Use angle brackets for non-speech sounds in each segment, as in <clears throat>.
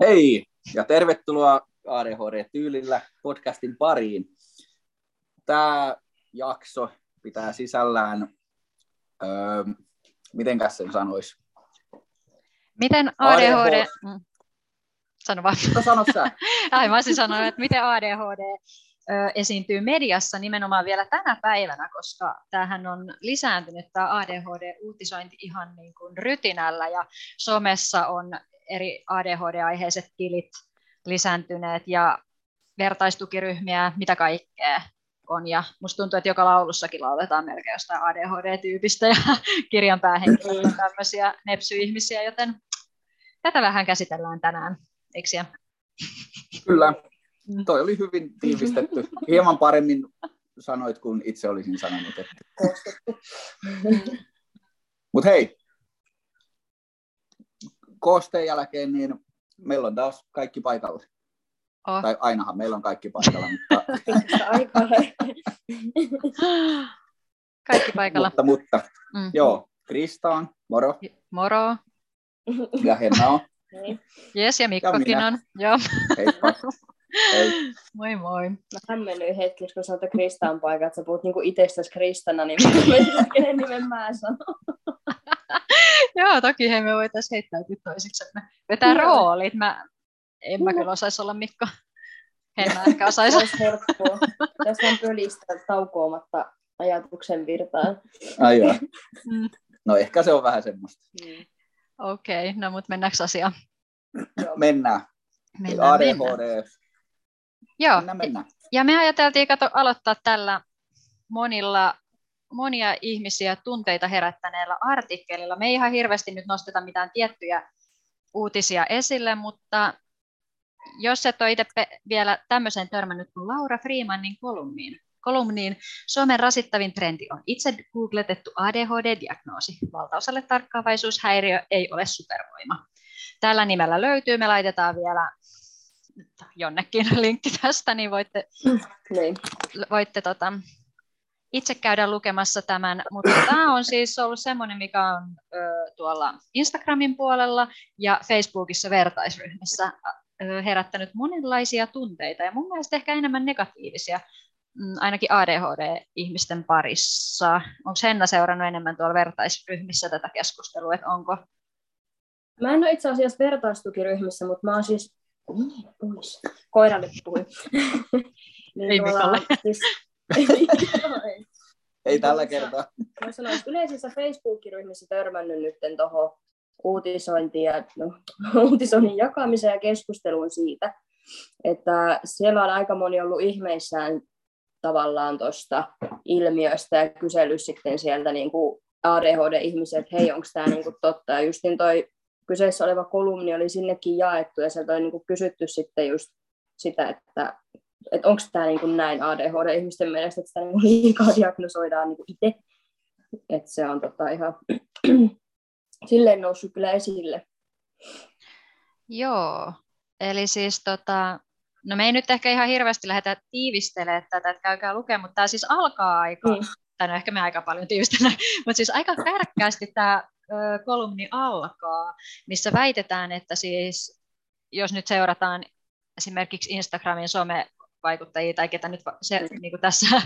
Hei ja tervetuloa ADHD-tyylillä podcastin pariin. Tämä jakso pitää sisällään, öö, miten sen sanoisi? Miten ADHD... Mm. Sano vaan. No, sano sä. <laughs> Ai, mä olisin sanonut, että miten ADHD esiintyy mediassa nimenomaan vielä tänä päivänä, koska tämähän on lisääntynyt tämä ADHD-uutisointi ihan niin kuin rytinällä ja somessa on eri ADHD-aiheiset tilit lisääntyneet ja vertaistukiryhmiä, mitä kaikkea on. Ja musta tuntuu, että joka laulussakin lauletaan melkein jostain ADHD-tyypistä ja <laughs> kirjan päähenkilöitä mm. tämmöisiä nepsyihmisiä, joten tätä vähän käsitellään tänään, eikö Kyllä, Mm. Toi oli hyvin tiivistetty. Hieman paremmin sanoit, kun itse olisin sanonut. Että... <laughs> Mutta hei, koosteen jälkeen niin meillä on taas kaikki paikalla. Oh. Tai ainahan meillä on kaikki paikalla, mutta... <laughs> kaikki paikalla. mutta, mutta mm. joo, Krista on, moro. Moro. Ja Henna on. <laughs> Jes, ja Mikkokin ja on. Joo. Heippa. Hei. Moi moi. Mä hämmennyin hetkeksi, kun sanoit, että Krista on paikka, että sä puhut niinku itsestäsi Kristana, niin mä <laughs> kenen nimen mä sanon. <laughs> Joo, toki hei, me voitaisiin heittäytyä toisiksi, että me vetää no. roolit. Mä, en mä kyllä osaisi olla Mikko. Henna <laughs> ehkä osaisi. Olisi helppoa. Tässä on pölistä taukoamatta ajatuksen virtaan. Ai joo. Mm. No ehkä se on vähän semmoista. Mm. Okei, okay, no mutta mennäänkö asiaan? Mennään. Mennään, ADHD, mennään. Joo, mennään, mennään. ja me ajateltiin kato, aloittaa tällä monilla, monia ihmisiä tunteita herättäneellä artikkelilla. Me ei ihan hirveästi nyt nosteta mitään tiettyjä uutisia esille, mutta jos et ole itse vielä tämmöiseen törmännyt kuin Laura Freemanin kolumniin, kolumniin Suomen rasittavin trendi on itse googletettu ADHD-diagnoosi. Valtaosalle tarkkaavaisuushäiriö ei ole supervoima. Tällä nimellä löytyy. Me laitetaan vielä jonnekin <laughs> linkki tästä, niin voitte, niin. voitte tota, itse käydä lukemassa tämän, mutta tämä on siis ollut semmoinen, mikä on ö, tuolla Instagramin puolella ja Facebookissa vertaisryhmissä ö, herättänyt monenlaisia tunteita ja mun mielestä ehkä enemmän negatiivisia, mm, ainakin ADHD-ihmisten parissa. Onko Henna seurannut enemmän tuolla vertaisryhmissä tätä keskustelua, että onko? Mä en ole itse asiassa vertaistukiryhmissä, mutta mä oon siis niin, pois. Koira nyt puhui. <laughs> niin ei tuolla, siis... ei, <laughs> ei tällä kertaa. Mä sanoin, yleisissä Facebook-ryhmissä törmännyt nyt tuohon uutisointiin ja no, <laughs> uutisoinnin jakamiseen ja keskusteluun siitä, että siellä on aika moni ollut ihmeissään tavallaan tuosta ilmiöstä ja kysely sitten sieltä niin kuin ADHD-ihmiset, että hei, onko tämä niin kuin totta. Ja justin toi kyseessä oleva kolumni oli sinnekin jaettu ja sieltä oli niin kuin kysytty sitten just sitä, että, että onko tämä niin kuin näin ADHD-ihmisten mielestä, että sitä niin kuin liikaa diagnosoidaan niin itse. Että se on tota ihan <clears throat> silleen noussut kyllä esille. Joo, eli siis tota, no me ei nyt ehkä ihan hirveästi lähdetä tiivistelemään tätä, että käykää lukemaan, mutta tämä siis alkaa aika, mm. tai no ehkä me aika paljon tiivistellään, <laughs> mutta siis aika kärkkäästi tämä kolumni alkaa, missä väitetään, että siis jos nyt seurataan esimerkiksi Instagramin somevaikuttajia tai ketä nyt se, niin kuin tässä,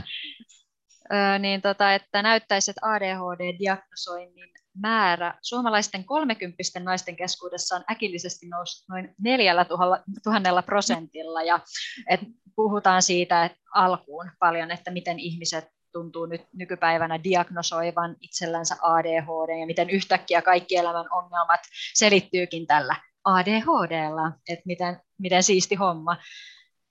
niin tota, että näyttäisi, että ADHD-diagnosoinnin määrä suomalaisten kolmekymppisten naisten keskuudessa on äkillisesti noussut noin neljällä tuhannella prosentilla. Ja että puhutaan siitä että alkuun paljon, että miten ihmiset tuntuu nyt nykypäivänä diagnosoivan itsellänsä ADHD ja miten yhtäkkiä kaikki elämän ongelmat selittyykin tällä ADHDlla, että miten, miten siisti homma.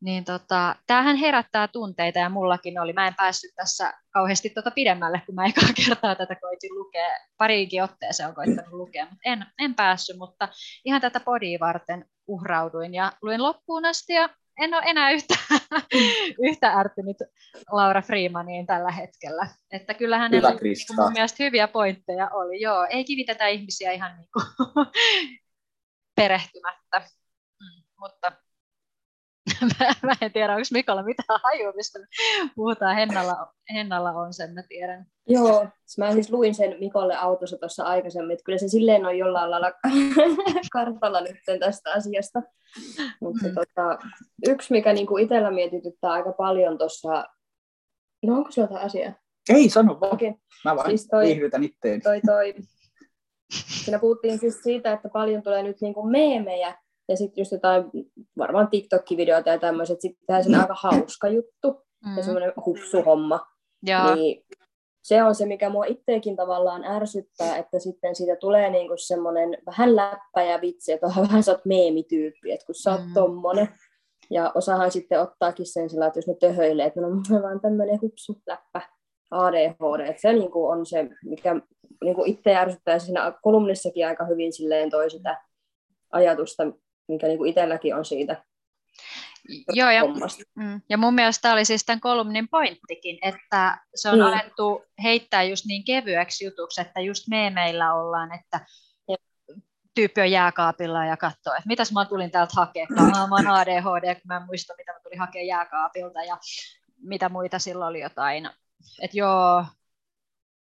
Niin tota, tämähän herättää tunteita ja mullakin oli. Mä en päässyt tässä kauheasti tota pidemmälle, kun mä ekaa kertaa tätä koitin lukea. Pariinkin otteeseen on koittanut lukea, mutta en, en päässyt. Mutta ihan tätä podia varten uhrauduin ja luin loppuun asti ja en ole enää yhtä, <laughs> yhtä ärtynyt Laura Freemaniin tällä hetkellä. Että kyllä hänellä niin mun mielestä hyviä pointteja oli. Joo, ei kivitetä ihmisiä ihan niin kuin <laughs> perehtymättä. Mm, mutta mä en tiedä, onko Mikolla mitään hajua, mistä puhutaan. Hennalla, Hennalla on sen, mä tiedän. Joo, mä siis luin sen Mikolle autossa tuossa aikaisemmin, että kyllä se silleen on jollain lailla <laughs> kartalla nyt tästä asiasta. Mutta mm. tota, yksi, mikä niinku itsellä mietityttää aika paljon tuossa, no onko se jotain asiaa? Ei, sano vaan. Okay. Mä vaan siis toi, viihdytän itteeni. Toi, toi, Siinä puhuttiin siis siitä, että paljon tulee nyt niinku meemejä ja sitten just jotain, varmaan TikTok-videoita ja tämmöiset, sitten tehdään sen aika hauska juttu mm. ja semmoinen hupsuhomma. Ja. Niin se on se, mikä mua itseäkin tavallaan ärsyttää, että sitten siitä tulee niinku semmoinen vähän läppä ja vitsi, että vähän sä oot meemityyppi, että kun sä oot mm. tommonen. Ja osahan sitten ottaakin sen sillä, että jos ne töhöilee, että no on vaan tämmöinen hupsu läppä ADHD, että se niinku on se, mikä niinku itse ärsyttää siinä kolumnissakin aika hyvin silleen toi sitä ajatusta, mikä niin kuin itselläkin on siitä Joo, ja, mm, ja mun mielestä tämä oli siis tämän kolumnin pointtikin, että se on mm. alettu heittää just niin kevyeksi jutuksi, että just meillä ollaan, että tyyppi on jääkaapilla ja katsoo, että mitäs mä tulin täältä hakemaan. Mä oon ADHD, kun mä en muista, mitä mä tulin hakemaan jääkaapilta ja mitä muita silloin oli jotain. Että joo,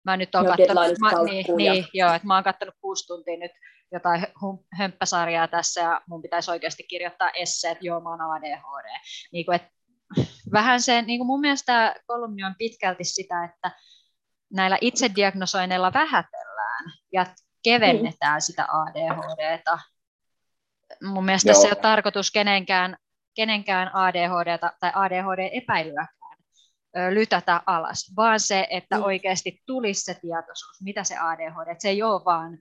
mä nyt oon katsonut, mä, niin, niin, joo, että mä oon katsonut kuusi tuntia nyt jotain hömppäsarjaa tässä ja mun pitäisi oikeasti kirjoittaa esseet, joo mä oon ADHD. Niin kuin, että vähän se, niin kuin mun mielestä kolumni on pitkälti sitä, että näillä itsediagnosoinneilla vähätellään ja kevennetään mm. sitä ADHDta. Mun mielestä Joo. se ei ole tarkoitus kenenkään, kenenkään ADHD tai ADHD-epäilyäkään lytätä alas, vaan se, että mm. oikeasti tulisi se tietoisuus, mitä se ADHD, että se ei ole vaan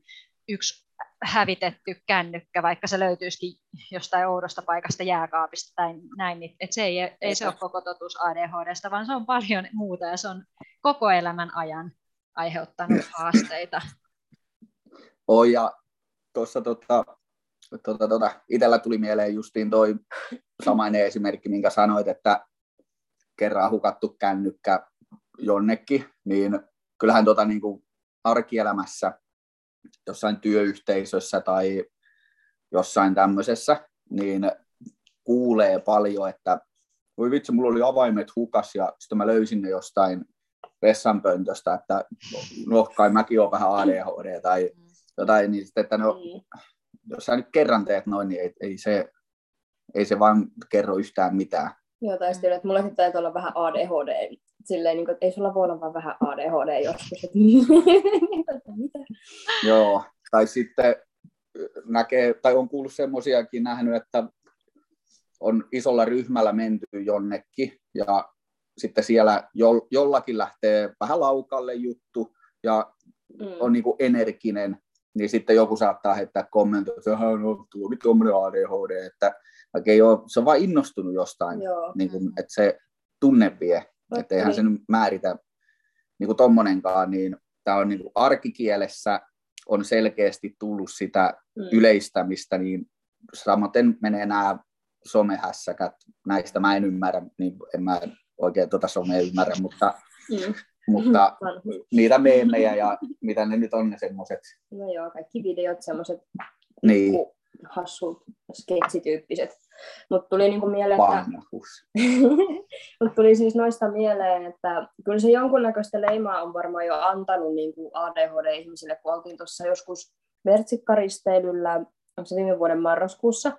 yksi hävitetty kännykkä, vaikka se löytyisikin jostain oudosta paikasta jääkaapista tai näin, niin että se ei, ei se ole koko totuus ADHDsta, vaan se on paljon muuta ja se on koko elämän ajan aiheuttanut haasteita. Oh, ja tuossa tota, tota, tota, itsellä tuli mieleen justiin toi samainen esimerkki, minkä sanoit, että kerran hukattu kännykkä jonnekin, niin kyllähän tota, niin kuin arkielämässä jossain työyhteisössä tai jossain tämmöisessä, niin kuulee paljon, että voi vitsi, mulla oli avaimet hukas ja sitten mä löysin ne jostain vessanpöntöstä, että no kai mäkin olen vähän ADHD tai jotain, niin sitten, että no, niin. jos sä nyt kerran teet noin, niin ei, ei, se, ei se vaan kerro yhtään mitään. Joo, tai sitten, että mulla sitten täytyy olla vähän ADHD silleen, niin kuin, että ei sulla voi olla vaan vähän ADHD joskus. Että mitä? <laughs> Joo, tai sitten näkee, tai on kuullut semmoisiakin nähnyt, että on isolla ryhmällä menty jonnekin ja sitten siellä jollakin lähtee vähän laukalle juttu ja mm. on niin kuin energinen, niin sitten joku saattaa heittää kommentoida, että no, on tuommoinen ADHD, että ei ole, se on vain innostunut jostain, niin kuin, että se tunne vie. Että eihän sen määritä niin kuin tommonenkaan, niin tämä on niin kuin arkikielessä on selkeästi tullut sitä mm. yleistämistä, niin samaten menee nämä somehässäkät, näistä mä en ymmärrä, niin en mä oikein tuota somea ymmärrä, mutta, mm. mutta <laughs> niitä meemejä ja mitä ne nyt on ne semmoiset. No joo, kaikki videot semmoiset niin. hassut sketsityyppiset. Mutta tuli niinku mieleen, että... <laughs> Mut tuli siis noista mieleen, että kyllä se jonkunnäköistä leimaa on varmaan jo antanut niinku ADHD-ihmisille, kun oltiin tuossa joskus Vertsikkaristeilyllä, onko se viime vuoden marraskuussa,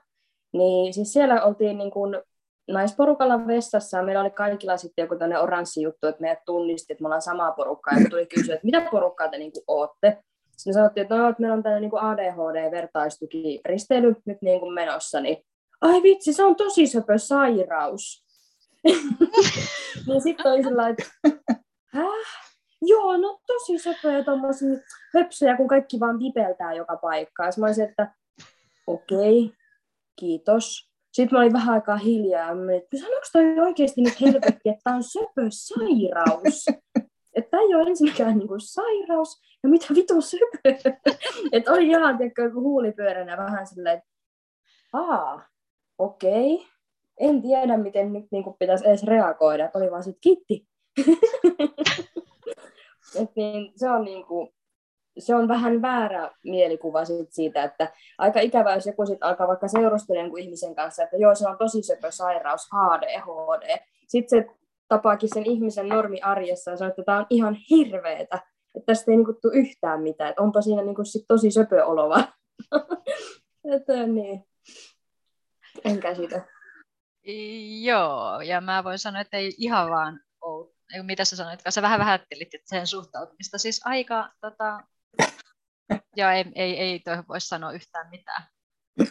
niin siis siellä oltiin niin kuin naisporukalla vessassa, ja meillä oli kaikilla sitten joku tämmöinen oranssi juttu, että meidät tunnisti, että me ollaan samaa porukkaa, ja tuli kysyä, että mitä porukkaa te niin kuin ootte. Sitten sanottiin, että, no, että meillä on tällainen niin ADHD-vertaistuki risteily nyt niin kuin menossa, niin ai vitsi, se on tosi söpö sairaus. <laughs> niin sitten oli sillä että häh? Joo, no tosi söpöjä tuommoisia höpsöjä, kun kaikki vaan vipeltää joka paikkaan. Sitten mä olisin, että okei, okay, kiitos. Sitten mä olin vähän aikaa hiljaa ja mä olin, että sanoiko toi oikeasti nyt helvetti, että tämä on söpö sairaus? Että tämä ei ole ensinnäkään niin kuin sairaus, ja mitä vitu söpö. <laughs> että oli ihan, tiedätkö, huulipyöränä vähän silleen, että aa, okei, okay. en tiedä, miten nyt niin kuin pitäisi edes reagoida. Oli vaan sitten kitti. <laughs> Et niin, se on niin kuin, se on vähän väärä mielikuva sit siitä, että aika ikävä, jos joku sit alkaa vaikka seurustelemaan ihmisen kanssa, että joo, se on tosi söpö sairaus, ADHD. Sitten se tapaakin sen ihmisen normi arjessa ja sanoo, että tämä on ihan hirveetä, että tästä ei niinku tule yhtään mitään, että onpa siinä niinku sit tosi söpö olova. <laughs> että niin, en käsitä. Joo, ja mä voin sanoa, että ei ihan vaan ole, mitä sä sanoit, sä vähän vähättelit että sen suhtautumista. Siis aika, tota, joo, ei, ei, ei tuohon voi sanoa yhtään mitään.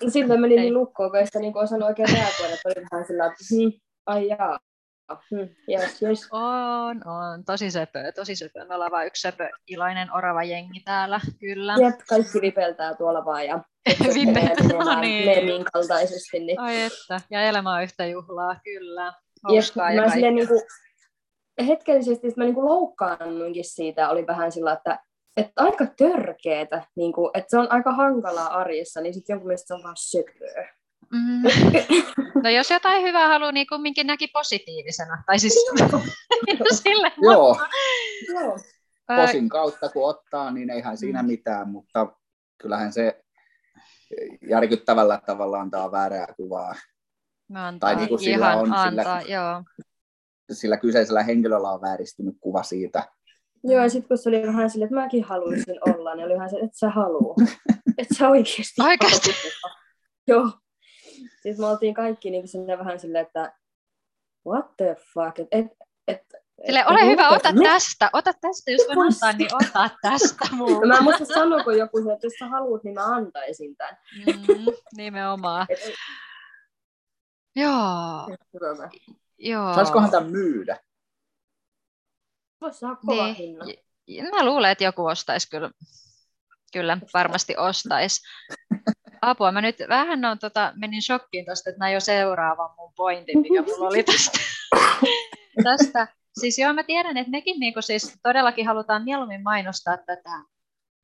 Silloin meni niin lukkoon, kun ei sitä niin osannut oikein reagoida, että oli vähän sillä, että hm, ai jaa, Hmm, yes, yes. On, on. Tosi söpö, tosi söpö. Me ollaan vain yksi söpö, iloinen orava jengi täällä, kyllä. Jep, kaikki vipeltää tuolla vaan ja <laughs> vipeltää, no niin. kaltaisesti. Niin. Ai että, ja elämä on yhtä juhlaa, kyllä. Hauskaa Jep, mä silleen niin kuin, hetkellisesti mä niin kuin loukkaannunkin siitä, oli vähän sillä, että että aika törkeetä, niin kuin, että se on aika hankalaa arjessa, niin sitten jonkun mielestä se on vaan söpöä. Mm. No jos jotain hyvää haluaa, niin kumminkin näki positiivisena. Tai siis sille, Joo. <laughs> Joo. Posin kautta kun ottaa, niin eihän siinä mm. mitään, mutta kyllähän se järkyttävällä tavalla antaa väärää kuvaa. antaa, tai niin kuin sillä ihan on, antaa, sillä, joo. sillä kyseisellä henkilöllä on vääristynyt kuva siitä. Joo, ja sitten kun se oli vähän silleen, että mäkin haluaisin olla, niin oli ihan se, että sä haluu. <laughs> että sä oikeasti Oikeasti? Joo. Siis me oltiin kaikki niin sinne vähän silleen, että what the fuck, et, et, et, Sille, et, ole et, hyvä, ota me... tästä, ota tästä, jos voin antaa, niin ota tästä <laughs> mulle. mä en muista sanoa, kun joku että jos sä haluat, niin mä antaisin tämän. Mm, nimenomaan. Et, Joo. Joo. Saisikohan tämän myydä? Voisi saada kova niin. Mä luulen, että joku ostaisi kyllä. Kyllä, varmasti ostaisi. <laughs> Apua, mä nyt vähän on, tota, menin shokkiin tuosta, että mä jo seuraavan mun pointin, mikä mulla oli <laughs> tästä. tästä. Siis joo, mä tiedän, että mekin niinku siis todellakin halutaan mieluummin mainostaa tätä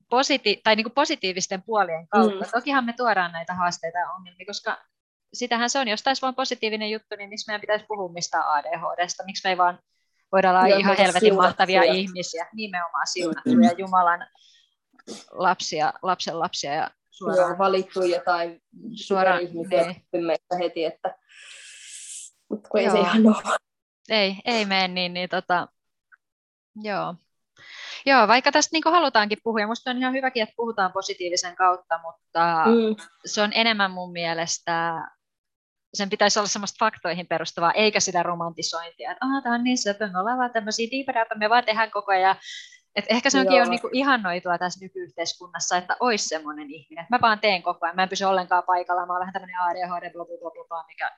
positi- tai niinku positiivisten puolien kautta. Mm. Tokihan me tuodaan näitä haasteita ja ongelmia, koska sitähän se on. Jos taisi vain positiivinen juttu, niin miksi meidän pitäisi puhua mistään ADHDsta? Miksi me ei vaan voida olla Joo, ihan helvetin mahtavia ihmisiä, nimenomaan siunattuja mm. Jumalan lapsia, lapsen lapsia ja suoraan. Joo, valittu jotain suoraan ihmisiä niin. heti, että mutta kun ei se ihan ole. Ei, ei mene niin, niin tota, joo. Joo, vaikka tästä niin halutaankin puhua, ja minusta on ihan hyväkin, että puhutaan positiivisen kautta, mutta mm. se on enemmän mun mielestä, sen pitäisi olla semmoista faktoihin perustuvaa, eikä sitä romantisointia, että tämä on niin söpö, me ollaan vaan tämmöisiä diiperäitä, me vaan tehdään koko ajan, et ehkä se onkin Joo. jo niinku ihannoitua tässä nykyyhteiskunnassa, että olisi semmoinen ihminen. Mä vaan teen koko ajan, mä en pysy ollenkaan paikalla, mä oon vähän tämmöinen ADHD, bla, bla, bla, bla, mikä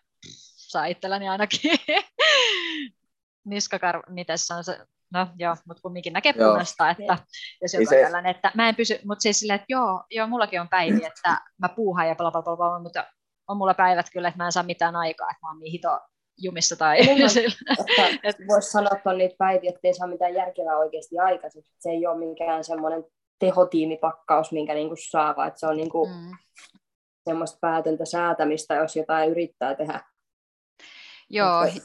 saa itselläni ainakin. <laughs> Niskakar, miten se on se, no joo, mutta kumminkin näkee punaista, että jos joku se... tällainen, että mä en pysy, mutta siis silleen, että joo, joo, mullakin on päiviä, että mä puuhaan ja bla, bla, bla, bla, mutta on mulla päivät kyllä, että mä en saa mitään aikaa, että mä oon niin hito jumissa tai... <laughs> et... Voisi sanoa, että on niitä päiviä, että ei saa mitään järkevää oikeasti aikaiseksi. Se ei ole mikään semmoinen tehotiimipakkaus, minkä niinku saa, vaan se on niinku mm. semmoista päätöntä säätämistä, jos jotain yrittää tehdä. Joo, mutta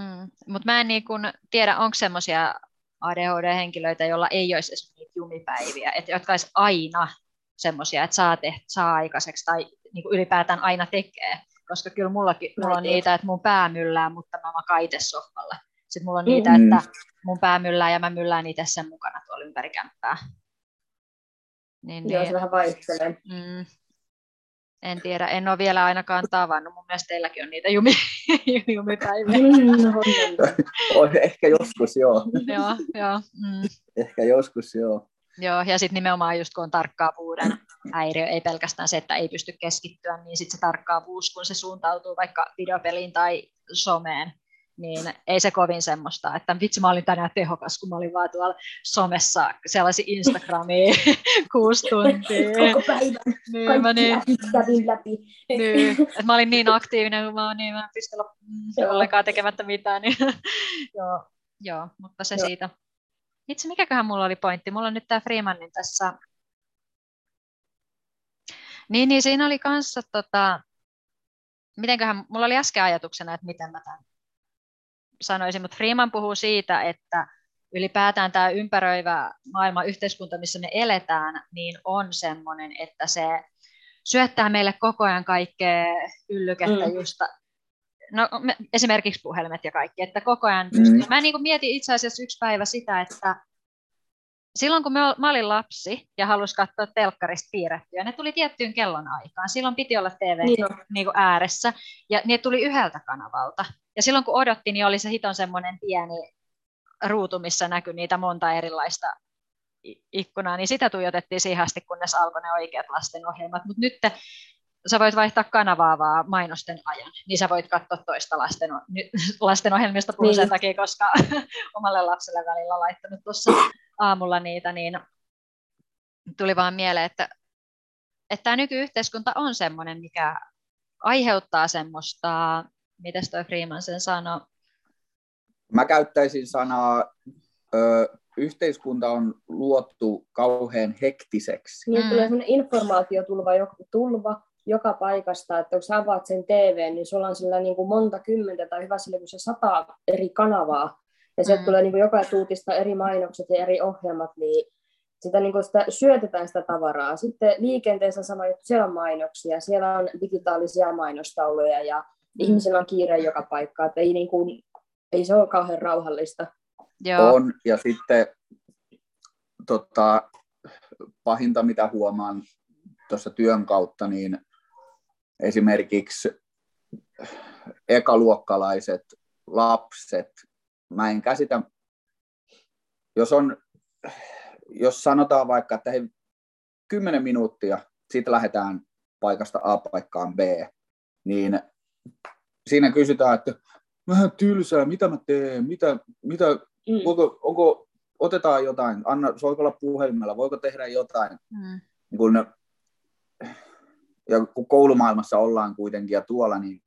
mm. Mut mä en niinku tiedä, onko semmoisia ADHD-henkilöitä, joilla ei olisi edes niitä jumipäiviä, että jotka olisi aina semmoisia, että saa, te, saa aikaiseksi tai niin kuin ylipäätään aina tekee koska kyllä mullakin, mulla on niitä, että mun pää myllää, mutta mä makaan itse sohvalle. Sitten mulla on niitä, mm. että mun pää myllää ja mä myllään itse sen mukana tuolla ympäri kämppää. Niin, Joo, niin, se vähän vaihtelee. Mm, en tiedä, en ole vielä ainakaan tavannut. Mun mielestä teilläkin on niitä jumi, <laughs> jumipäiviä. Mm, <laughs> ehkä joskus, joo. <laughs> joo, joo. Mm. Ehkä joskus, joo. Joo, ja sitten nimenomaan just kun on tarkkaavuuden häiriö, ei pelkästään se, että ei pysty keskittyä, niin sitten se tarkkaavuus, kun se suuntautuu vaikka videopeliin tai someen, niin ei se kovin semmoista, että vitsi mä olin tänään tehokas, kun mä olin vaan tuolla somessa sellaisia Instagramia <laughs> kuusi tuntia. Koko päivän niin, kaikki mä niin, kävin läpi. Niin, että mä olin niin aktiivinen, kun mä, niin, mä en pysty ollenkaan tekemättä mitään. Niin, joo, joo, mutta se joo. siitä. Itse mikäköhän mulla oli pointti? Mulla on nyt tämä Freemanin tässä. Niin, niin siinä oli kanssa, tota, mitenköhän, mulla oli äsken ajatuksena, että miten mä tämän sanoisin, mutta Freeman puhuu siitä, että ylipäätään tämä ympäröivä maailma, yhteiskunta, missä me eletään, niin on sellainen, että se syöttää meille koko ajan kaikkea yllykettä mm. just no, me, esimerkiksi puhelimet ja kaikki, että koko ajan, mm. mä niin mietin itse asiassa yksi päivä sitä, että silloin kun mä, mä olin lapsi ja halusin katsoa telkkarista piirrettyä, ne tuli tiettyyn kellon aikaan. Silloin piti olla TV niin niin ääressä ja ne tuli yhdeltä kanavalta. Ja silloin kun odotti, niin oli se hiton semmoinen pieni ruutu, missä näkyi niitä monta erilaista ikkunaa, niin sitä tuijotettiin siihen asti, kunnes alkoi ne oikeat lastenohjelmat. Mutta nyt sä voit vaihtaa kanavaa vaan mainosten ajan, niin sä voit katsoa toista lasten, <laughs> lastenohjelmista puhun niin. sen takia, koska <laughs> omalle lapselle välillä laittanut tuossa aamulla niitä, niin tuli vaan mieleen, että, että tämä nykyyhteiskunta on semmoinen, mikä aiheuttaa semmoista, miten toi Freeman sen sanoi? Mä käyttäisin sanaa, ö, yhteiskunta on luotu kauhean hektiseksi. Niin mm. tulee sellainen informaatiotulva, tulva, joka paikasta, että kun sä avaat sen TV, niin sulla on sillä niin kuin monta kymmentä tai hyvä sillä, kun se sata eri kanavaa, ja sieltä mm. tulee niin kuin joka tuutista eri mainokset ja eri ohjelmat, niin sitä, niin kuin sitä syötetään sitä tavaraa. Sitten liikenteessä sama juttu, siellä on mainoksia, siellä on digitaalisia mainostauluja ja mm. ihmisillä on kiire joka paikka, että ei, niin kuin, ei se ole kauhean rauhallista. Joo. On, ja sitten tota, pahinta, mitä huomaan tuossa työn kautta, niin esimerkiksi ekaluokkalaiset lapset, mä en käsitä, jos on, jos sanotaan vaikka, että he 10 minuuttia, siitä lähdetään paikasta A paikkaan B, niin siinä kysytään, että vähän tylsää, mitä mä teen, mitä, mitä mm. voiko, onko, otetaan jotain, anna, voiko olla puhelimella, voiko tehdä jotain. Mm. Niin kun, ja kun koulumaailmassa ollaan kuitenkin ja tuolla, niin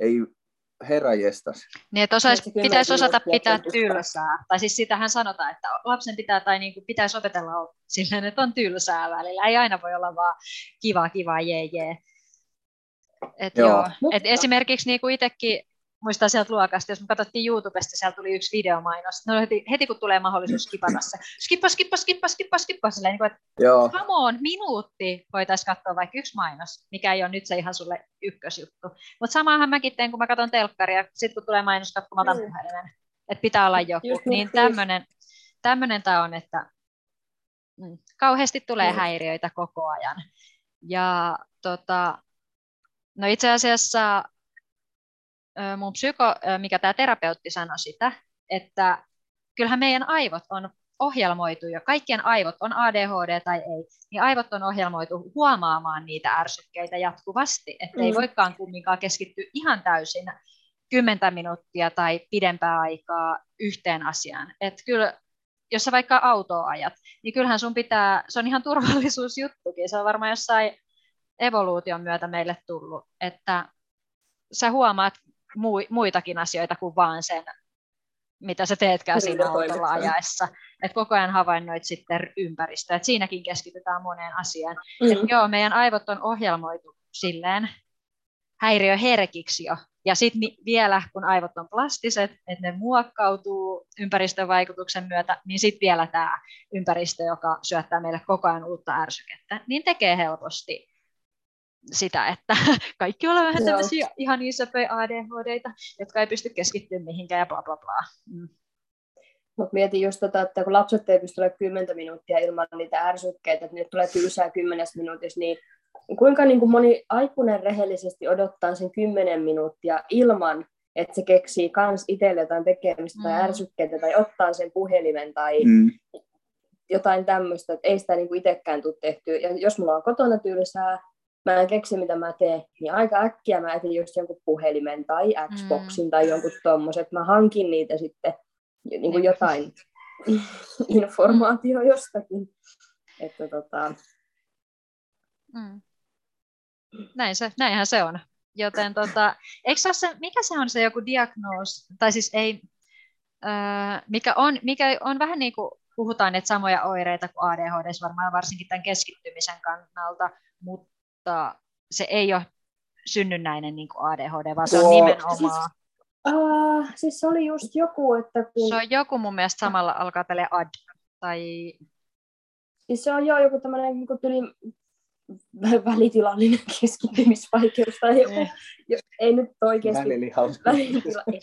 ei herra jestas. Niin, että osais, pitäisi osata pitää tylsää. Tai siis sitähän sanotaan, että lapsen pitää tai niin kuin pitäisi opetella silleen, että on tylsää välillä. Ei aina voi olla vaan kiva, kiva, jee, jee. Et joo. Joo. Et esimerkiksi niin kuin itsekin muistan sieltä luokasta, jos me katsottiin YouTubesta, siellä tuli yksi videomainos. No heti, heti kun tulee mahdollisuus skipata se, skippa, skippa, skippa, skippa, skippa, silleen, niin kuin, että Joo. come on, minuutti voitaisiin katsoa vaikka yksi mainos, mikä ei ole nyt se ihan sulle ykkösjuttu. Mutta samahan mäkin teen, kun mä katson telkkaria, sitten kun tulee mainos, katsomaan mm. puhelimen, että pitää olla joku. Just niin tämmöinen tämmöinen tämä on, että mm, kauheasti tulee mm. häiriöitä koko ajan. Ja tota, no itse asiassa mun psyko, mikä tämä terapeutti sanoi sitä, että kyllähän meidän aivot on ohjelmoitu jo, kaikkien aivot, on ADHD tai ei, niin aivot on ohjelmoitu huomaamaan niitä ärsykkeitä jatkuvasti, että ei mm. voikaan kumminkaan keskittyä ihan täysin kymmentä minuuttia tai pidempää aikaa yhteen asiaan. Että kyllä, jos sä vaikka autoa ajat, niin kyllähän sun pitää, se on ihan turvallisuusjuttukin, se on varmaan jossain evoluution myötä meille tullut, että sä huomaat muitakin asioita kuin vaan sen, mitä sä teetkään niin, siinä autolla ajaessa. Et koko ajan havainnoit sitten ympäristöä. Et siinäkin keskitytään moneen asiaan. Mm. Et joo, meidän aivot on ohjelmoitu silleen häiriöherkiksi jo. Ja sitten vielä, kun aivot on plastiset, että ne muokkautuu ympäristön vaikutuksen myötä, niin sitten vielä tämä ympäristö, joka syöttää meille koko ajan uutta ärsykettä, niin tekee helposti sitä, että <laughs> kaikki ollaan vähän tämmöisiä ihan niin söpöjä ADHDita, jotka ei pysty keskittymään mihinkään ja bla bla bla. Mm. Mutta mietin just tota, että kun lapset ei pysty olemaan 10 minuuttia ilman niitä ärsykkeitä, että nyt tulee tylsää 10 minuutissa, niin kuinka niin kuin moni aikuinen rehellisesti odottaa sen 10 minuuttia ilman, että se keksii kans itselle jotain tekemistä mm. tai ärsykkeitä tai ottaa sen puhelimen tai mm. jotain tämmöistä, että ei sitä niin kuin itsekään tule tehtyä. Ja jos mulla on kotona tylsää, mä en keksi, mitä mä teen, niin aika äkkiä mä etin just jonkun puhelimen tai Xboxin mm. tai jonkun tommoset. Mä hankin niitä sitten niin kuin jotain <laughs> informaatio jostakin. Että tota... mm. Näin se, näinhän se on. Joten tota, eikö se, se mikä se on se joku diagnoos, tai siis ei, äh, mikä, on, mikä on vähän niin kuin puhutaan, että samoja oireita kuin ADHD, varmaan varsinkin tämän keskittymisen kannalta, mutta mutta se ei ole synnynnäinen niin kuin ADHD, vaan se on nimenomaan... Uh, siis se oli just joku, että kun... Se on joku mun mielestä samalla alkaa tälle ad, tai... Siis se on jo joku tämmöinen niin tyli välitilallinen <laughs> keskittymisvaikeus tai joku. Niin. Ei nyt oikeasti... Välilihaus. Välitila, ei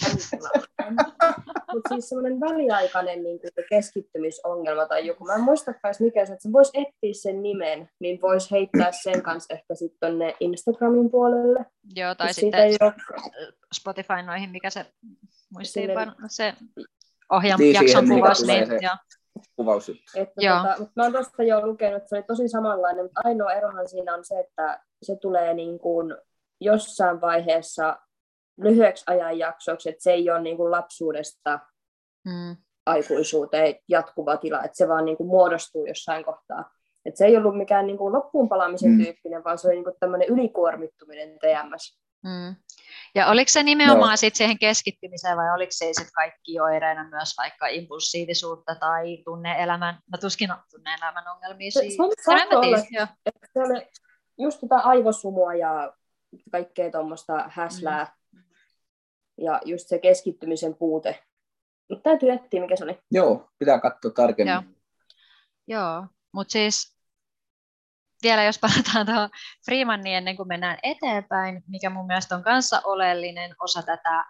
Mutta siis semmoinen väliaikainen niin kuin keskittymisongelma tai joku. Mä en muistakaan mikä se, että se voisi etsiä sen nimen, niin voisi heittää sen kanssa ehkä sitten tonne Instagramin puolelle. Joo, tai sitten ole- Spotify noihin, mikä se muistiinpano, se ohjelma, Niin, jakson kuvaus, niin, se- joo. Kuvaus. Että Joo. tota, mutta mä oon tuosta jo lukenut, että se oli tosi samanlainen, mutta ainoa erohan siinä on se, että se tulee niin kuin jossain vaiheessa lyhyeksi ajanjaksoksi, että se ei ole niin kuin lapsuudesta Mm. aikuisuuteen jatkuva tila, että se vaan niin kuin muodostuu jossain kohtaa. Että se ei ollut mikään niin kuin loppuun palaamisen Mm. tyyppinen, vaan se oli niin kuin tämmöinen ylikuormittuminen TMS. Mm. Ja oliko se nimenomaan sit siihen keskittymiseen vai oliko se sit kaikki oireina myös vaikka impulsiivisuutta tai tunne-elämän, no tuskin on tunne-elämän ongelmia Se- se No, olla. Että se oli just tätä aivosumua ja kaikkea tuommoista häslää ja just se keskittymisen puute. Mutta täytyy etsiä, mikä se oli. Joo, pitää katsoa tarkemmin. Joo. Joo, mutta siis vielä jos palataan tuohon Freemanniin ennen kuin mennään eteenpäin, mikä mun mielestä on kanssa oleellinen osa tätä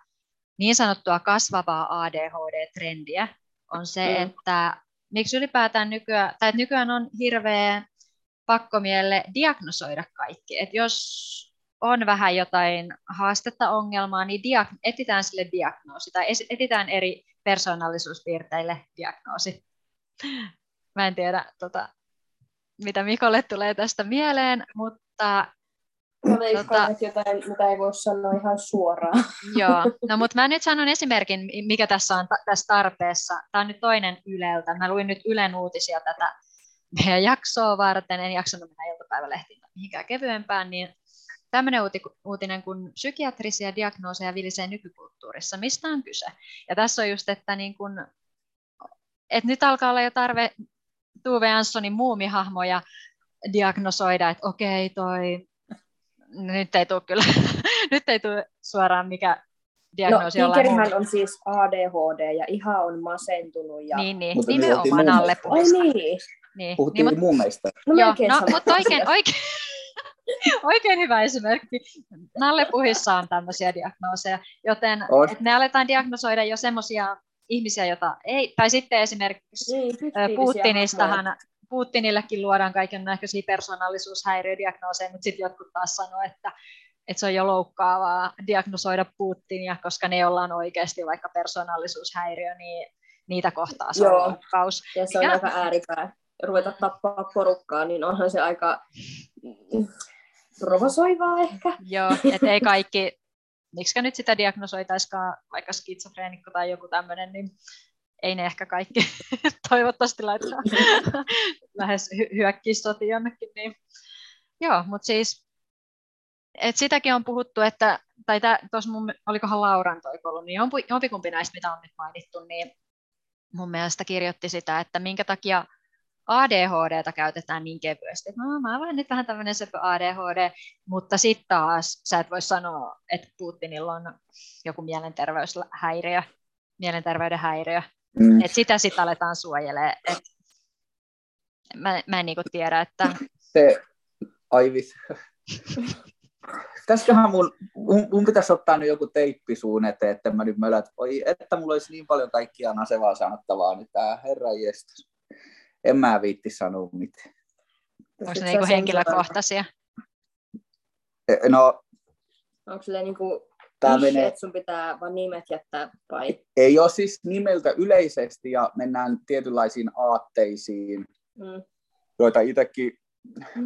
niin sanottua kasvavaa ADHD-trendiä, on se, Mm. mm. että miksi ylipäätään nykyään, tai että nykyään on hirveä pakkomielle diagnosoida kaikki. Et jos on vähän jotain haastetta, ongelmaa, niin diag- etsitään sille diagnoosi tai etsitään eri persoonallisuuspiirteille diagnoosi. Mä en tiedä, tota, mitä Mikolle tulee tästä mieleen, mutta Mä veikkaan, Tota- jotain, mitä ei voi sanoa ihan suoraan. <laughs> Joo, no mutta mä nyt sanon esimerkin, mikä tässä on ta- tässä tarpeessa. Tämä on nyt toinen Yleltä. Mä luin nyt Ylen uutisia tätä meidän jaksoa varten, en jaksanut mennä iltapäivälehtiin mihinkään kevyempään, niin tämmöinen uuti- uutinen kuin psykiatrisia diagnooseja vilisee nykykulttuurissa. Mistä on kyse? Ja tässä on just, että, niin kun, että nyt alkaa olla jo tarve Tuve Janssonin muumihahmoja diagnosoida, että okei, toi nyt ei tule kyllä, <laughs> nyt ei tule suoraan mikä No, diagnoosi jollain muulla. Tinkerihän on siis ADHD ja ihan on masentunut. Ja... Niin, niin. Mutta nimenomaan alle. Ai niin. Niin. Puhuttiin niin, mun mielestä. No, Joo, no, mutta oikein, oikein, <laughs> oikein hyvä esimerkki. Nallepuhissa on tämmöisiä diagnooseja, joten On. et me aletaan diagnosoida jo semmoisia ihmisiä, joita ei, tai sitten esimerkiksi Niin. Putinistahan, Putinillekin luodaan kaikenlaisia persoonallisuushäiriödiagnooseja, mutta sitten jotkut taas sanoo, että, että se on jo loukkaavaa diagnosoida Putinia, koska ne, joilla on oikeasti vaikka persoonallisuushäiriö, niin niitä kohtaa se on Joo. loukkaus. Ja se on Mikä- aika ääripää. Ruveta tappaa porukkaa, niin onhan se aika provosoivaa ehkä. Joo, että ei kaikki, miksi nyt sitä diagnosoitaisikaan vaikka skitsofreenikko tai joku tämmöinen, niin ei ne ehkä kaikki <laughs> toivottavasti laittaa <laughs> lähes hy- hyökkii sotiin jonnekin. Niin. Joo, mutta siis et sitäkin on puhuttu, että, tai tuossa mun, olikohan Lauran toi kolumni, jompi, jompikumpi näistä, mitä on nyt mainittu, niin mun mielestä kirjoitti sitä, että minkä takia ADHDta käytetään niin kevyesti. että No, mä olen nyt vähän tämmöinen sepä ADHD, mutta sitten taas sä et voi sanoa, että Putinilla on joku mielenterveyshäiriö, mielenterveyden häiriö. Mm. Et sitä sitten aletaan suojelemaan. Et mä, mä en niinku tiedä, että Se Aivis. Tässäköhän mun, mun, mun pitäisi ottaa nyt joku teippi suun eteen, että mä nyt mölät, oi, että mulla olisi niin paljon kaikkia nasevaa sanottavaa nyt tää herra jestas. En mä viitti sanoa mitään. onko ne niinku henkilökohtaisia. E, No, Onko silleen niinku menee, että sun pitää vaan nimet jättää vai? ei ole siis nimeltä yleisesti ja mennään tietynlaisiin aatteisiin, Mm. joita itsekin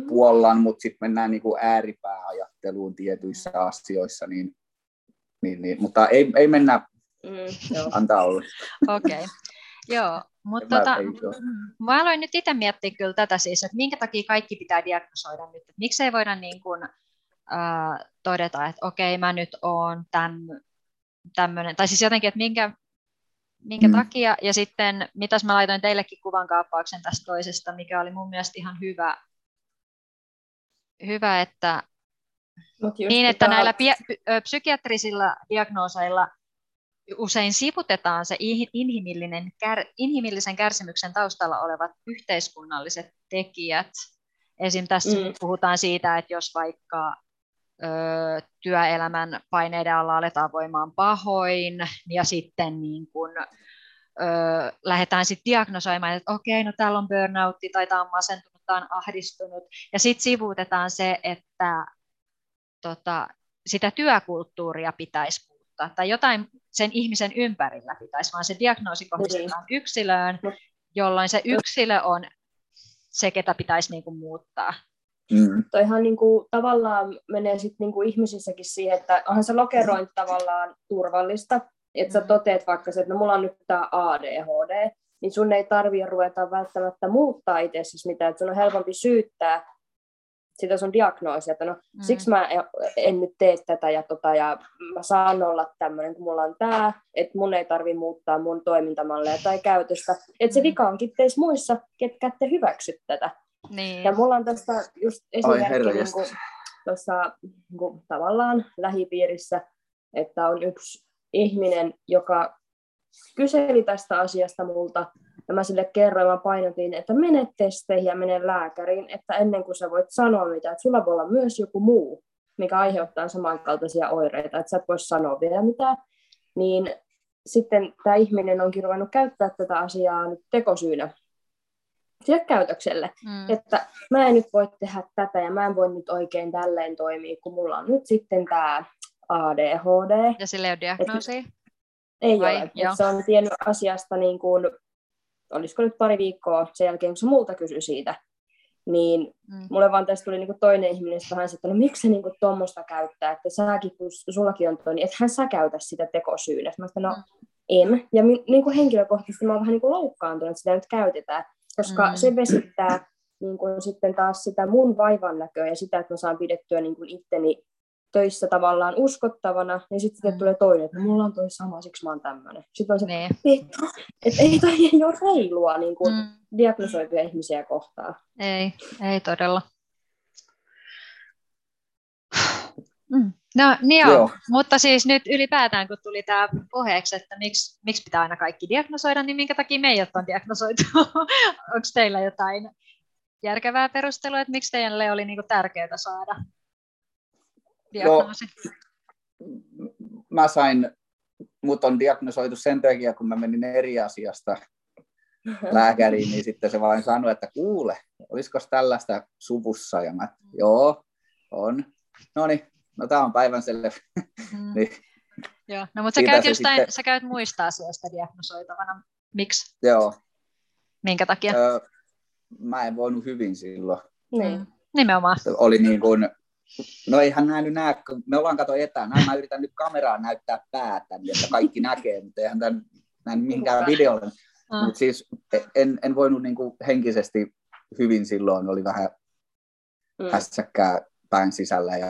puollan, mutta sitten mennään niinku ääripääajatteluun tietyissä asioissa, niin, niin, niin. mutta ei, ei mennä, Mm, joo. antaa olla. <laughs> Okei, okay. joo. Mutta Mä- tota, mm, mä aloin nyt itse miettiä kyllä tätä siis, että minkä takia kaikki pitää diagnosoida nyt. Että miksei voida niin kuin, äh, todeta, että okei, mä nyt oon täm, tämmöinen, tai siis jotenkin, että minkä, minkä Mm. takia, ja sitten mitäs mä laitoin teillekin kuvan kaappauksen tästä toisesta, mikä oli mun mielestä ihan hyvä, hyvä että Mut niin, että näillä ö, psykiatrisilla diagnooseilla usein sivutetaan se inhimillinen, kär, inhimillisen kärsimyksen taustalla olevat yhteiskunnalliset tekijät. Esim. tässä mm. puhutaan siitä, että jos vaikka ö, työelämän paineiden alla aletaan voimaan pahoin ja sitten niin kun, ö, lähdetään sitten diagnosoimaan, että okei, no täällä on burnoutti tai tämä on masentunut, tämä on ahdistunut. Ja sitten sivuutetaan se, että tota, sitä työkulttuuria pitäisi muuttaa tai jotain sen ihmisen ympärillä pitäisi, vaan se diagnoosi kohdistetaan niin. yksilöön, jolloin se yksilö on se, ketä pitäisi niin kuin muuttaa. Mm. Toihan niin kuin, tavallaan menee sit niin kuin ihmisissäkin siihen, että onhan se lokerointi tavallaan turvallista, että sä mm. toteat vaikka se, että no, mulla on nyt tämä ADHD, niin sun ei tarvitse ruveta välttämättä muuttaa itsessäsi mitään, että sun on helpompi syyttää sitä sun diagnoosia, että no mm. siksi mä en nyt tee tätä ja, tota, ja mä saan olla tämmöinen, kun mulla on tämä, että mun ei tarvi muuttaa mun toimintamalleja tai käytöstä. Että se mm. vika onkin teissä muissa, ketkä ette hyväksy tätä. Niin. Ja mulla on tästä just esimerkki niin kuin, tuossa niin kuin, tavallaan lähipiirissä, että on yksi ihminen, joka kyseli tästä asiasta multa, ja mä sille kerroin, mä painotin, että mene testeihin ja mene lääkäriin, että ennen kuin sä voit sanoa mitä, että sulla voi olla myös joku muu, mikä aiheuttaa samankaltaisia oireita, että sä et voi sanoa vielä mitään, niin sitten tämä ihminen onkin ruvennut käyttää tätä asiaa nyt tekosyynä sille käytökselle, mm. että mä en nyt voi tehdä tätä ja mä en voi nyt oikein tälleen toimia, kun mulla on nyt sitten tämä ADHD. Ja sille ei ole diagnoosia? Ei Vai? ole. Se on tiennyt asiasta niin kuin olisiko nyt pari viikkoa sen jälkeen, kun se multa kysyi siitä, niin mm. mulle vaan tästä tuli niinku toinen ihminen vähän että no miksi se niinku tuommoista käyttää, että säkin, kun sullakin on toi, niin ethän sä käytä sitä tekosyynä. Mä sanoin, no mm. en. Ja mi- niinku henkilökohtaisesti mä oon vähän niinku loukkaantunut, että sitä nyt käytetään, koska mm. se vesittää niin kuin sitten taas sitä mun vaivan näköä ja sitä, että mä saan pidettyä niin kuin itteni töissä tavallaan uskottavana, niin sitten mm. tulee toinen, että mulla on toi sama, siksi mä oon tämmöinen. Sitten on se, niin. että et, ei toi ei ole <laughs> reilua niin kuin mm. diagnosoituja ihmisiä kohtaan. Ei, ei todella. Mm. No niin joo. joo, mutta siis nyt ylipäätään kun tuli tämä puheeksi, että miksi, miksi pitää aina kaikki diagnosoida, niin minkä takia meidät on diagnosoitu? <laughs> Onko teillä jotain järkevää perustelua, että miksi teille oli niinku tärkeää saada diagnoosi? No, mä sain, mut on diagnosoitu sen takia, kun mä menin eri asiasta <laughs> lääkäriin, niin sitten se vain sanoi, että kuule, olisiko tällaista suvussa? Ja mä, joo, on. No niin, no tämä on päivänselvä. Mm. <laughs> niin, Joo, no mutta sä käyt, jostain, sitten... sä käyt muista asioista diagnosoitavana. Miksi? Joo. Minkä takia? Öö, mä en voinut hyvin silloin. Niin. Mm. Nimenomaan. Oli niin kuin, No eihän näin nyt näe, kun me ollaan kato etänä. Mä yritän nyt kameraan näyttää päätä, niin että kaikki näkee, mutta eihän tämän näin mihinkään videolle. Mm. Mutta siis en, en voinut niinku henkisesti hyvin silloin, oli vähän mm. hässäkkää pään sisällä. Ja,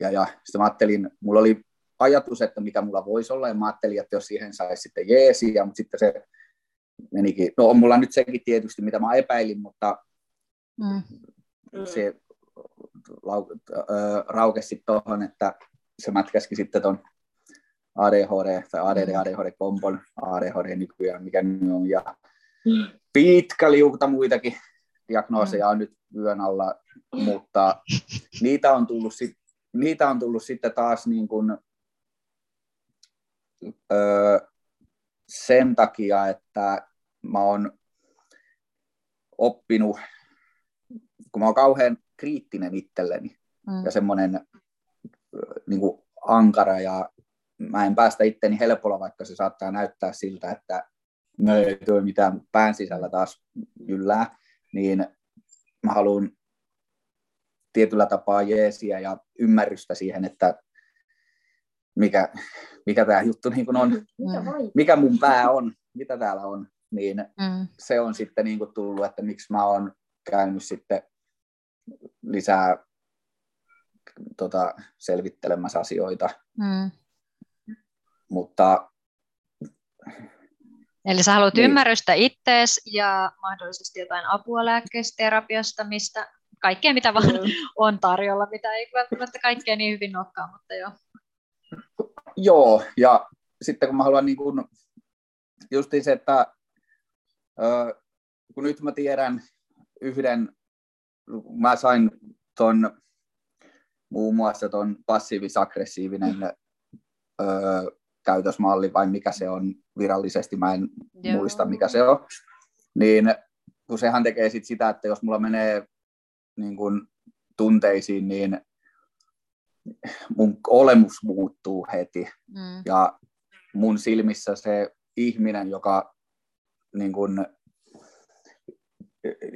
ja, ja sitten mä ajattelin, mulla oli ajatus, että mikä mulla voisi olla, ja mä ajattelin, että jos siihen saisi sitten jeesiä, mutta sitten se menikin, no on mulla nyt sekin tietysti, mitä mä epäilin, mutta mm. se raukesi tuohon, että se mätkäski sitten tuon ADHD tai ADD, mm. ADHD-kompon, ADHD nykyään, mikä nyt on, ja mm. pitkä liukuta muitakin diagnooseja on nyt yön alla, mutta niitä on tullut, sit, niitä on tullut sitten taas niin kuin, öö, sen takia, että mä oon oppinut, kun mä oon kauhean kriittinen itselleni mm. ja semmoinen niin kuin ankara ja mä en päästä itteni helpolla, vaikka se saattaa näyttää siltä, että me ei tuo mitään pään sisällä taas yllää, niin mä haluan tietyllä tapaa jeesiä ja ymmärrystä siihen, että mikä, mikä tämä juttu niin kuin on, mm. mikä mun pää on, mitä täällä on, niin mm. se on sitten niin kuin tullut, että miksi mä oon käynyt sitten lisää tota, selvittelemässä asioita. Mm. Mutta Eli sä haluat niin. ymmärrystä ittees ja mahdollisesti jotain apua lääkkeestä, terapiasta, mistä kaikkea mitä vaan mm. on tarjolla, mitä ei välttämättä kaikkea niin hyvin olekaan, mutta joo. Joo, ja sitten kun mä haluan niin kuin, justiin se, että kun nyt mä tiedän yhden, mä sain ton muun muassa ton passiivis-aggressiivinen ö, käytösmalli, vai mikä se on virallisesti, mä en Joo. muista mikä se on, niin kun sehän tekee sit sitä, että jos mulla menee niin kun, tunteisiin, niin mun olemus muuttuu heti. Mm. Ja mun silmissä se ihminen, joka niin kun,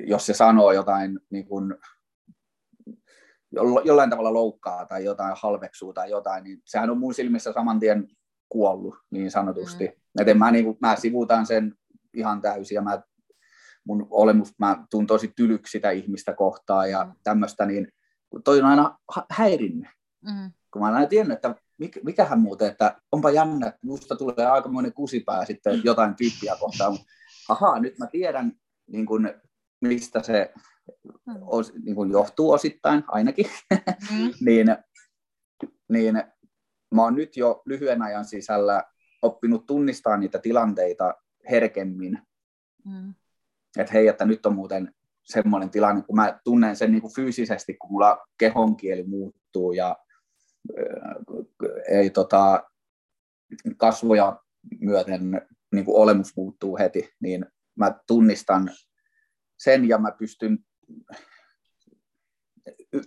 jos se sanoo jotain niin kun, jollain tavalla loukkaa tai jotain halveksuu tai jotain, niin sehän on mun silmissä saman tien kuollut niin sanotusti. Mm. Et mä, niin kun, mä sivuutan sen ihan täysin ja mä, mun olemus, mä tuun tosi tylyksi sitä ihmistä kohtaan ja mm. tämmöistä, niin toi on aina häirinnyt. Mm. Kun mä olen aina tiennyt, että mik, mikähän muuten, että onpa jännä, että musta tulee aikamoinen kusipää sitten jotain tyyppiä kohtaan, ahaa, nyt mä tiedän, niin kun, mistä se mm. os, niin kun johtuu osittain ainakin, mm. <laughs> niin, niin mä oon nyt jo lyhyen ajan sisällä oppinut tunnistaa niitä tilanteita herkemmin. Mm. Että hei, että nyt on muuten semmoinen tilanne, kun mä tunnen sen niin kuin fyysisesti, kun mulla kehonkieli muuttuu ja ei tota, kasvoja myöten niin kuin olemus muuttuu heti, niin mä tunnistan sen ja mä pystyn,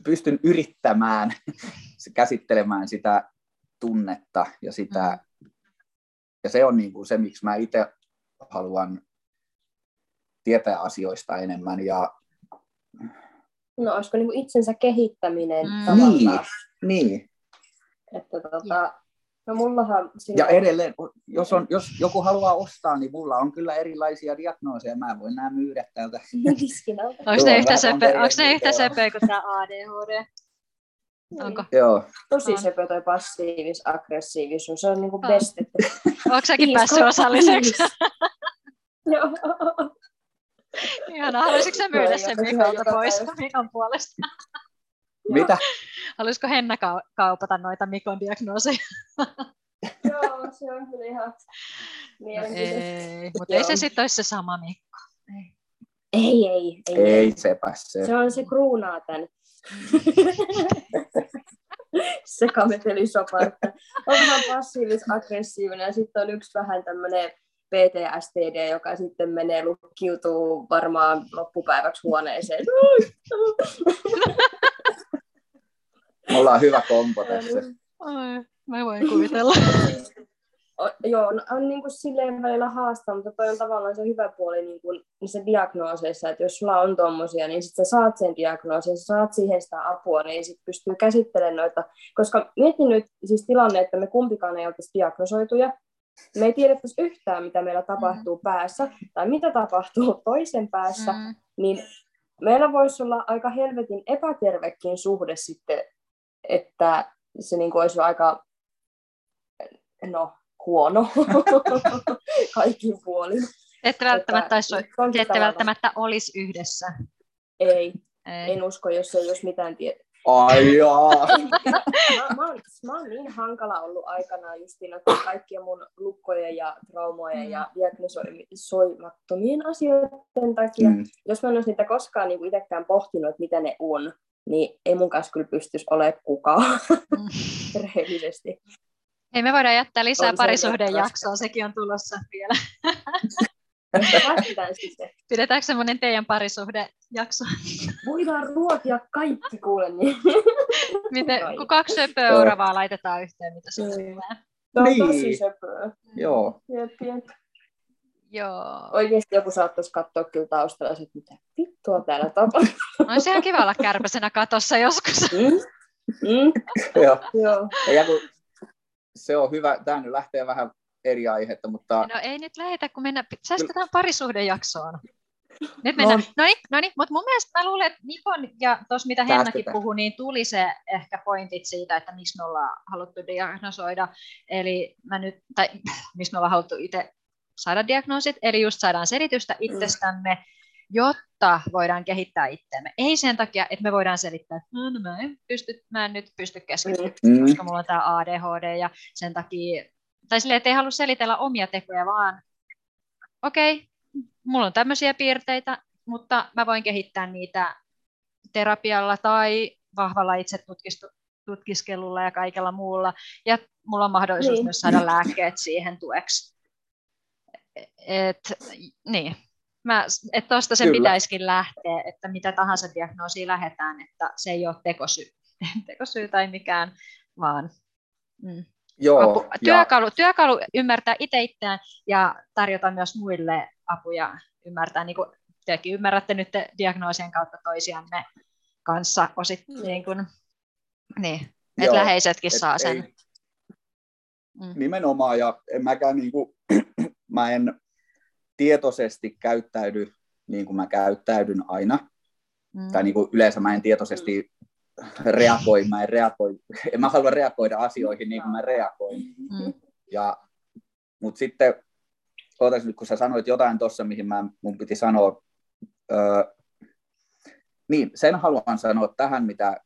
pystyn yrittämään <laughs> käsittelemään sitä tunnetta ja sitä, ja se on niin kuin se, miksi mä itse haluan tietää asioista enemmän ja No olisiko niin itsensä kehittäminen mm. Niin, niin. Että tota, no mullahan Ja edelleen, jos, on, jos joku haluaa ostaa, niin mulla on kyllä erilaisia diagnooseja. Mä voin nämä myydä täältä. Onko ne yhtä söpö, onko ne yhtä kuin tämä ADHD? Onko? Joo. Tosi sepö toi passiivis, aggressiivisuus. Se on niinku best. Että... Onko säkin päässyt osalliseksi? Joo. Ihana, haluaisitko sä myydä sen Mikolta pois Mikon puolesta? Mitä? Haluaisiko Henna kaupata noita Mikon diagnooseja? <laughs> Joo, se on kyllä ihan no ei, mutta ei se sitten olisi se sama Mikko. Ei. Ei, ei, ei. Ei se. Se on se kruunaa tän. <laughs> se. On vähän passiivis-aggressiivinen ja sitten on yksi vähän tämmöinen PTSD, joka sitten menee lukkiutuu varmaan loppupäiväksi huoneeseen. <laughs> Me ollaan hyvä kompo tässä. Ai, mä voin kuvitella. o, joo, on, on niin kuin silleen välillä haastaa, mutta toi on tavallaan se hyvä puoli niin kuin niissä diagnooseissa, että jos sulla on tommosia, niin sitten sä saat sen diagnoosin, sä saat siihen sitä apua, niin sit pystyy käsittelemään noita, koska mietin nyt siis tilanne, että me kumpikaan ei oltaisi diagnosoituja, me ei tiedettäisi yhtään, mitä meillä tapahtuu mm. päässä tai mitä tapahtuu <laughs> toisen päässä, mm. niin meillä voisi olla aika helvetin epätervekin suhde sitten, että se niin kuin olisi aika no, huono <laughs> kaikin puolin. Ette välttämättä, olisi, ette välttämättä olisi yhdessä. Ei. ei, en usko, jos ei olisi mitään tietoa. Ai jaa. <laughs> mä, mä, oon, mä oon niin hankala ollut aikanaan justiin kaikkien mun lukkojen ja traumojen mm. ja diagnosoimattomien asioiden takia. Mm. Jos mä en olisi niitä koskaan niin itsekään pohtinut, että mitä ne on, niin ei mun kanssa kyllä pystyisi olemaan kukaan mm. <laughs> rehellisesti. Ei me voidaan jättää lisää parisuhdejaksoa, sekin on tulossa vielä. Pidetäänkö semmoinen teidän parisuhdejakso? Voidaan ruokia kaikki kuule. Niin. Miten, kun kaksi söpöä euravaa laitetaan yhteen, mitä se tulee? Tämä on niin. tosi söpöä. Joo. Jep, jep. Joo. Oikeasti joku saattaisi katsoa kyllä taustalla, että mitä vittua täällä tapahtuu. No se on kiva olla kärpäsenä katossa joskus. <laughs> Mm? Mm? Joo. Joo. Ja kun se on hyvä, tämä nyt lähtee vähän eri aihetta, mutta... No ei nyt lähetä, kun mennään, säästetään parisuhdejaksoon. Nyt mennään, no, no niin, no niin mutta mun mielestä mä luulen, että Nikon ja tuossa mitä Hennakin puhui, niin tuli se ehkä pointit siitä, että miksi me ollaan haluttu diagnosoida, eli mä nyt, tai miksi me ollaan haluttu itse saada diagnoosit, eli just saadaan selitystä mm. itsestämme, jotta voidaan kehittää itseämme. Ei sen takia, että me voidaan selittää, että no, no, mä, en pysty, mä en nyt pysty keskittymään, mm. koska mulla on tämä ADHD ja sen takia tai silleen, että ei halua selitellä omia tekoja, vaan okei, okay, mulla on tämmöisiä piirteitä, mutta mä voin kehittää niitä terapialla tai vahvalla itsetutkiskelulla ja kaikella muulla. Ja mulla on mahdollisuus niin. myös saada lääkkeet siihen tueksi. Et, niin. Mä, et tosta sen Kyllä. pitäisikin lähteä, että mitä tahansa diagnoosia lähdetään, että se ei ole tekosyy, <laughs> tekosyy tai mikään, vaan mm, Joo, apu, työkalu, ja... työkalu ymmärtää itse itseään ja tarjota myös muille apuja ymmärtää, niin kuin tekin ymmärrätte nyt diagnoosien kautta toisianne kanssa osittain, mm. niin, kuin, niin että läheisetkin et saa sen. Ei, mm. Nimenomaan, ja en mäkään niin kuin, mä en tietoisesti käyttäydy niin kuin mä käyttäydyn aina. Mm. Tai niin kuin yleensä mä en tietoisesti reagoi, mä en reagoi, en mä halua reagoida asioihin niin kuin mä reagoin. Mm. Ja, mutta sitten, ootas nyt kun sä sanoit jotain tuossa, mihin mä, mun piti sanoa, öö, niin sen haluan sanoa tähän, mitä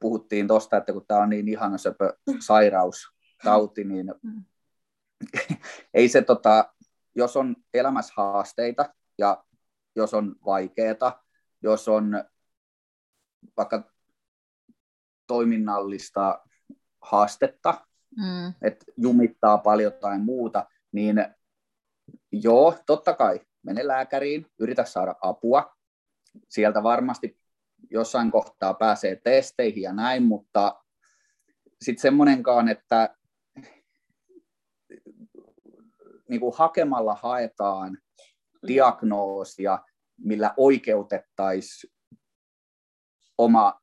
puhuttiin tuosta, että kun tämä on niin ihana söpö sairaus, tauti, niin mm. <laughs> ei se tota, jos on elämässä haasteita ja jos on vaikeaa, jos on vaikka toiminnallista haastetta, mm. että jumittaa paljon tai muuta, niin joo, totta kai, mene lääkäriin, yritä saada apua. Sieltä varmasti jossain kohtaa pääsee testeihin ja näin, mutta sitten semmoinenkaan, että niin kuin hakemalla haetaan diagnoosia, millä oikeutettaisiin oma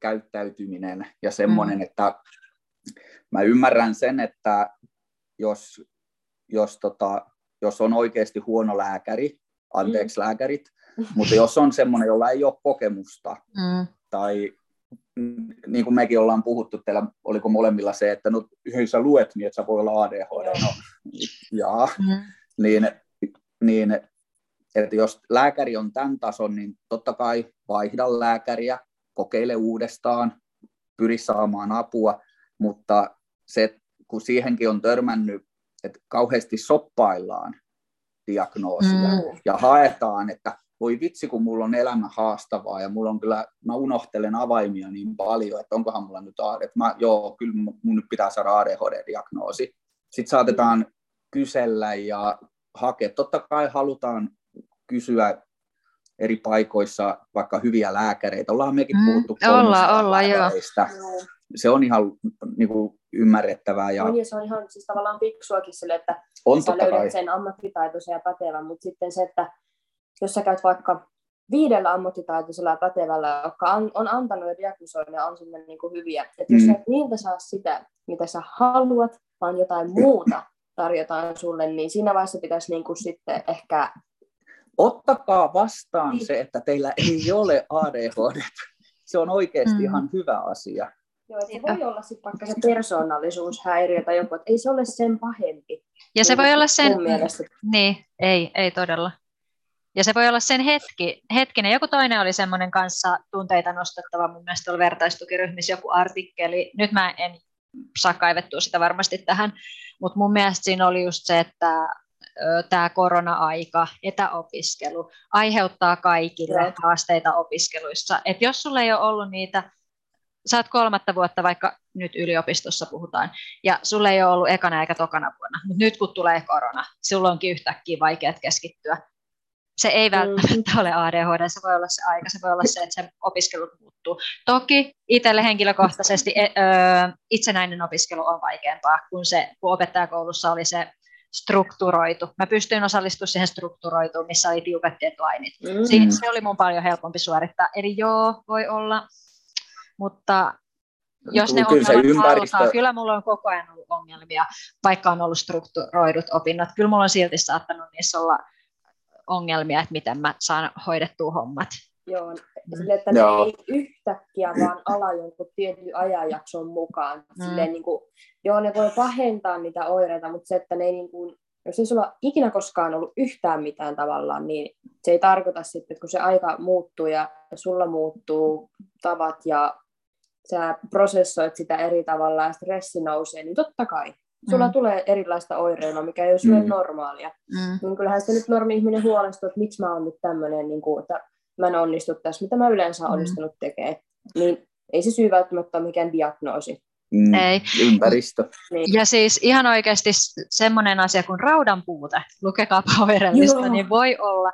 käyttäytyminen ja semmoinen, mm. että mä ymmärrän sen, että jos, jos, tota, jos on oikeasti huono lääkäri, anteeksi mm. lääkärit, mutta jos on semmoinen, jolla ei ole kokemusta mm. tai niin kuin mekin ollaan puhuttu, teillä oliko molemmilla se, että no hei sä luet niin, että sä voi olla ADHD, no jaa, mm. niin, niin että jos lääkäri on tämän tason, niin totta kai vaihda lääkäriä, kokeile uudestaan, pyri saamaan apua, mutta se, kun siihenkin on törmännyt, että kauheasti soppaillaan diagnoosia mm. ja haetaan, että voi vitsi, kun mulla on elämä haastavaa ja mulla on kyllä, mä unohtelen avaimia niin paljon, että onkohan mulla nyt ADHD, että mä, joo, kyllä mun nyt pitää saada ADHD-diagnoosi. Sitten saatetaan kysellä ja hakea. Totta kai halutaan kysyä eri paikoissa vaikka hyviä lääkäreitä. Ollaan mekin mm, puhuttu mm, olla, olla, joo. Se on ihan niin kuin, ymmärrettävää. Ja... On, ja se on ihan siis tavallaan fiksuakin sille, että on sä löydät kai. sen ammattitaitoisen ja pätevän, mutta sitten se, että jos sä käyt vaikka viidellä ammattitaitoisella ja pätevällä, jotka on, on antanut jo diagnosoinnin on sinne niin kuin hyviä. Että jos mm. et niiltä saa sitä, mitä sä haluat, vaan jotain muuta tarjotaan sulle, niin siinä vaiheessa pitäisi niin kuin sitten ehkä... Ottakaa vastaan niin. se, että teillä ei ole ADHD. Se on oikeasti mm. ihan hyvä asia. Joo, se voi olla sitten vaikka se persoonallisuushäiriö tai joku, että ei se ole sen pahempi. Ja se voi olla sen... Niin, ei, ei todella. Ja se voi olla sen hetki, hetkinen. Joku toinen oli semmoinen kanssa tunteita nostettava, mun mielestä oli vertaistukiryhmissä joku artikkeli. Nyt mä en saa kaivettua sitä varmasti tähän, mutta mun mielestä siinä oli just se, että tämä korona-aika, etäopiskelu, aiheuttaa kaikille ja. haasteita opiskeluissa. Et jos sulla ei ole ollut niitä, saat kolmatta vuotta vaikka nyt yliopistossa puhutaan, ja sulla ei ole ollut ekana eikä tokana vuonna, mutta nyt kun tulee korona, sulla onkin yhtäkkiä vaikeat keskittyä, se ei mm. välttämättä ole ADHD, se voi olla se aika, se voi olla se, että se opiskelu muuttuu. Toki itselle henkilökohtaisesti e, itsenäinen opiskelu on vaikeampaa, kun se, kun opettajakoulussa oli se strukturoitu. Mä pystyin osallistumaan siihen strukturoituun, missä oli tiukat deadlineit. Mm. Se oli mun paljon helpompi suorittaa. Eli joo, voi olla, mutta jos ne kyllä ongelmat ympäristö... halutaan, kyllä mulla on koko ajan ollut ongelmia, vaikka on ollut strukturoidut opinnot. Kyllä mulla on silti saattanut niissä olla ongelmia, että miten mä saan hoidettua hommat. Joo, sille, että ne joo. ei yhtäkkiä vaan ala jonkun tietyn ajanjakson mukaan. Mm. Silleen, niin kuin, joo, ne voi pahentaa niitä oireita, mutta se, että ne ei niin kuin, jos ei sulla ikinä koskaan ollut yhtään mitään tavallaan, niin se ei tarkoita sitten, että kun se aika muuttuu ja sulla muuttuu tavat ja sä prosessoit sitä eri tavalla ja stressi nousee, niin totta kai sulla mm. tulee erilaista oireilua, mikä ei ole sulle mm. normaalia. Mm. Niin kyllähän se nyt normi-ihminen huolestuu, että miksi mä oon nyt tämmöinen, niin kuin, että mä en onnistu tässä, mitä mä yleensä mm. onnistunut tekemään. Niin ei se syy välttämättä ole mikään diagnoosi. Mm, ei. Ympäristö. Niin. Ja siis ihan oikeasti semmoinen asia kuin raudan puute, lukekaa Powerellista, niin voi olla,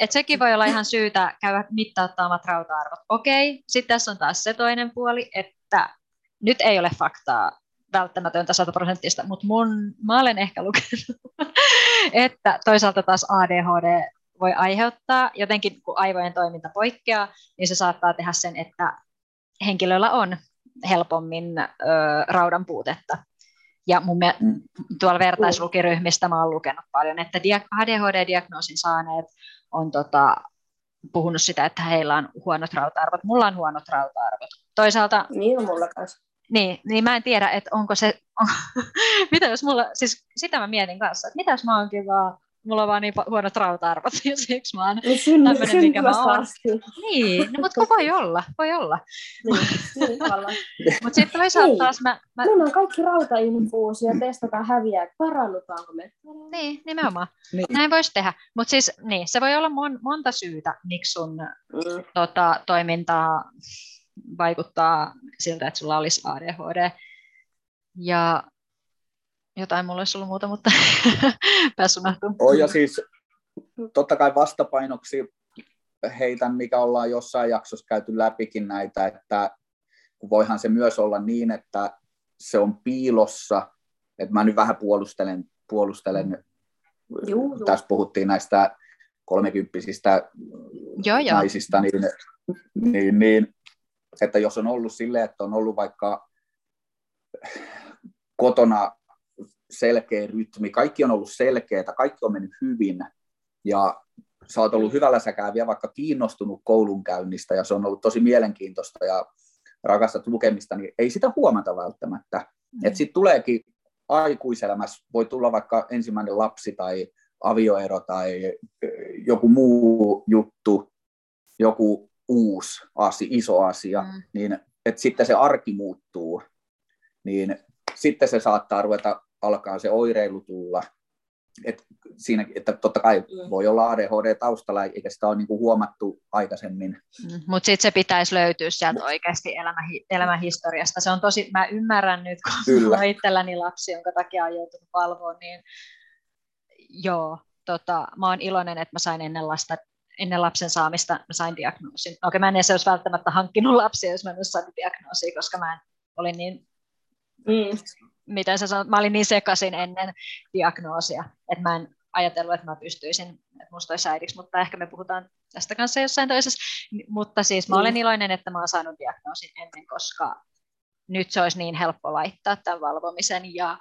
että sekin voi olla ihan syytä käydä mittauttamat rauta-arvot. Okei, sitten tässä on taas se toinen puoli, että nyt ei ole faktaa välttämätöntä sataprosenttista, mutta mun, mä olen ehkä lukenut, <laughs> että toisaalta taas ADHD voi aiheuttaa, jotenkin kun aivojen toiminta poikkeaa, niin se saattaa tehdä sen, että henkilöllä on helpommin ö, raudan puutetta. Ja mun mm. tuolla vertaislukiryhmistä mä oon lukenut paljon, että ADHD-diagnoosin saaneet on tota, puhunut sitä, että heillä on huonot rauta-arvot. Mulla on huonot rauta-arvot. Toisaalta... Niin on mulla kanssa. Niin, niin mä en tiedä, että onko se, on, <laughs> mitä jos mulla, siis sitä mä mietin kanssa, että mitä jos mä oonkin vaan mulla on vaan niin huonot rauta-arvot, <laughs> ja siksi mä oon niin tämmöinen, mikä mä oon. Niin, no, mutta voi olla, voi olla. Niin, <laughs> mutta sitten toisaalta niin. taas mä... mä... on kaikki rautainfuusi ja testataan häviää, parannutaanko me. Niin, nimenomaan. Niin. Näin voisi tehdä. Mutta siis niin, se voi olla mon, monta syytä, miksi sun mm. tota, toimintaa vaikuttaa siltä, että sulla olisi ADHD. Ja jotain mulla olisi ollut muuta, mutta <laughs> päässyt Oh, ja siis totta kai vastapainoksi heitän, mikä ollaan jossain jaksossa käyty läpikin näitä, että voihan se myös olla niin, että se on piilossa, että mä nyt vähän puolustelen, puolustelen juu, juu. tässä puhuttiin näistä kolmekymppisistä joo, joo. naisista, niin, niin, niin, että jos on ollut silleen, että on ollut vaikka kotona selkeä rytmi, kaikki on ollut selkeää, kaikki on mennyt hyvin ja sä oot ollut hyvällä säkää vielä vaikka kiinnostunut koulunkäynnistä ja se on ollut tosi mielenkiintoista ja rakastat lukemista, niin ei sitä huomata välttämättä. Mm. Että sitten tuleekin aikuiselämässä, voi tulla vaikka ensimmäinen lapsi tai avioero tai joku muu juttu, joku uusi asia, iso asia, mm. niin että sitten se arki muuttuu, niin sitten se saattaa ruveta alkaa se oireilu tulla. Et siinä, että totta kai mm. voi olla ADHD taustalla, eikä sitä ole niinku huomattu aikaisemmin. Mm, Mutta sitten se pitäisi löytyä sieltä oikeasti elämä, elämähistoriasta. Se on tosi, mä ymmärrän nyt, kun Kyllä. on itselläni lapsi, jonka takia on joutunut valvoa, niin joo, tota, mä oon iloinen, että mä sain ennen lasta ennen lapsen saamista mä sain diagnoosin. Okei, mä en edes olisi välttämättä hankkinut lapsia, jos mä en olisi saanut diagnoosia, koska mä en, olin niin mm miten sä sanot, mä olin niin sekaisin ennen diagnoosia, että mä en ajatellut, että mä pystyisin, että musta olisi äidiksi, mutta ehkä me puhutaan tästä kanssa jossain toisessa. Mutta siis mä olen mm. iloinen, että mä olen saanut diagnoosin ennen, koska nyt se olisi niin helppo laittaa tämän valvomisen ja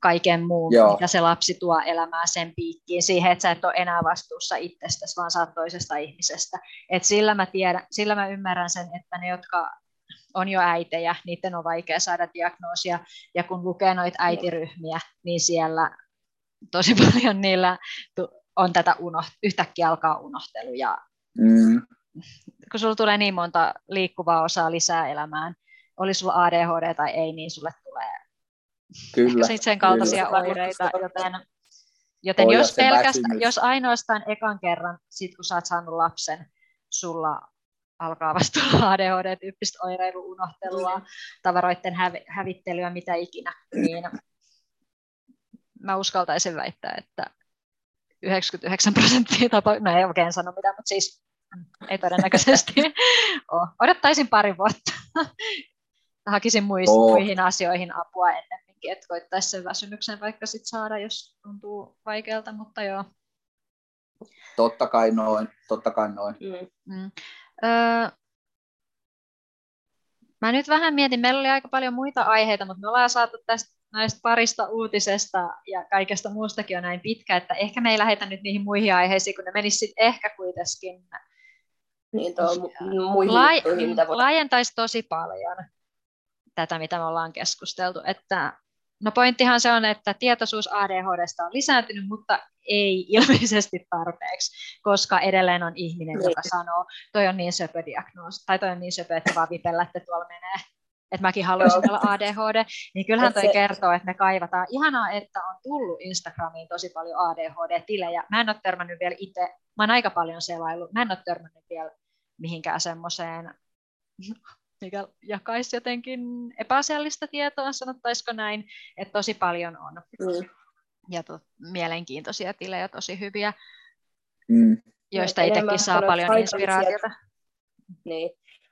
kaiken muun, Joo. mitä se lapsi tuo elämää sen piikkiin, siihen, että sä et ole enää vastuussa itsestäsi, vaan saat toisesta ihmisestä. Et sillä, mä tiedän, sillä mä ymmärrän sen, että ne, jotka on jo äitejä, niiden on vaikea saada diagnoosia, ja kun lukee noita äitiryhmiä, niin siellä tosi <laughs> paljon niillä on tätä unoht- yhtäkkiä alkaa unohtelu, ja mm. kun sulla tulee niin monta liikkuvaa osaa lisää elämään, oli sulla ADHD tai ei, niin sulle kyllä, sen kaltaisia kyllä. oireita, joten Joten jos, pelkästä, jos ainoastaan ekan kerran, sit kun sä oot saanut lapsen, sulla alkaa vasta olla ADHD-tyyppistä oireilu, unohtelua, tavaroiden hävi- hävittelyä, mitä ikinä, niin mä uskaltaisin väittää, että 99 prosenttia tapa, no ei oikein sano mitään, mutta siis ei todennäköisesti <laughs> ole. Odottaisin pari vuotta. Hakisin muist, oh. muihin asioihin apua ennemminkin, että koittaisi sen väsymyksen vaikka sit saada, jos tuntuu vaikealta, mutta joo. Totta kai noin, totta kai noin. Mm. Mm. Öö, mä nyt vähän mietin, meillä oli aika paljon muita aiheita, mutta me ollaan saatu tästä näistä parista uutisesta ja kaikesta muustakin on näin pitkä, että ehkä me ei lähetä nyt niihin muihin aiheisiin, kun ne menisivät ehkä kuitenkin niin, mu- muihin lai- laajentaisi tosi paljon tätä, mitä me ollaan keskusteltu. Että, no pointtihan se on, että tietoisuus ADHDsta on lisääntynyt, mutta ei <laughs> ilmeisesti tarpeeksi, koska edelleen on ihminen, niin. joka sanoo, toi on niin söpö diagnoosi, tai toi on niin söpö, että vaan vipellä, että tuolla menee että mäkin haluaisin olla ADHD, niin kyllähän toi se... kertoo, että me kaivataan. Ihanaa, että on tullut Instagramiin tosi paljon ADHD-tilejä. Mä en ole törmännyt vielä itse, mä oon aika paljon selaillut, mä en ole törmännyt vielä mihinkään semmoiseen, mikä jakaisi jotenkin epäasiallista tietoa, sanottaisiko näin, että tosi paljon on. Mm. Ja to, mielenkiintoisia tilejä, tosi hyviä, mm. joista itsekin saa paljon inspiraatiota. Niin,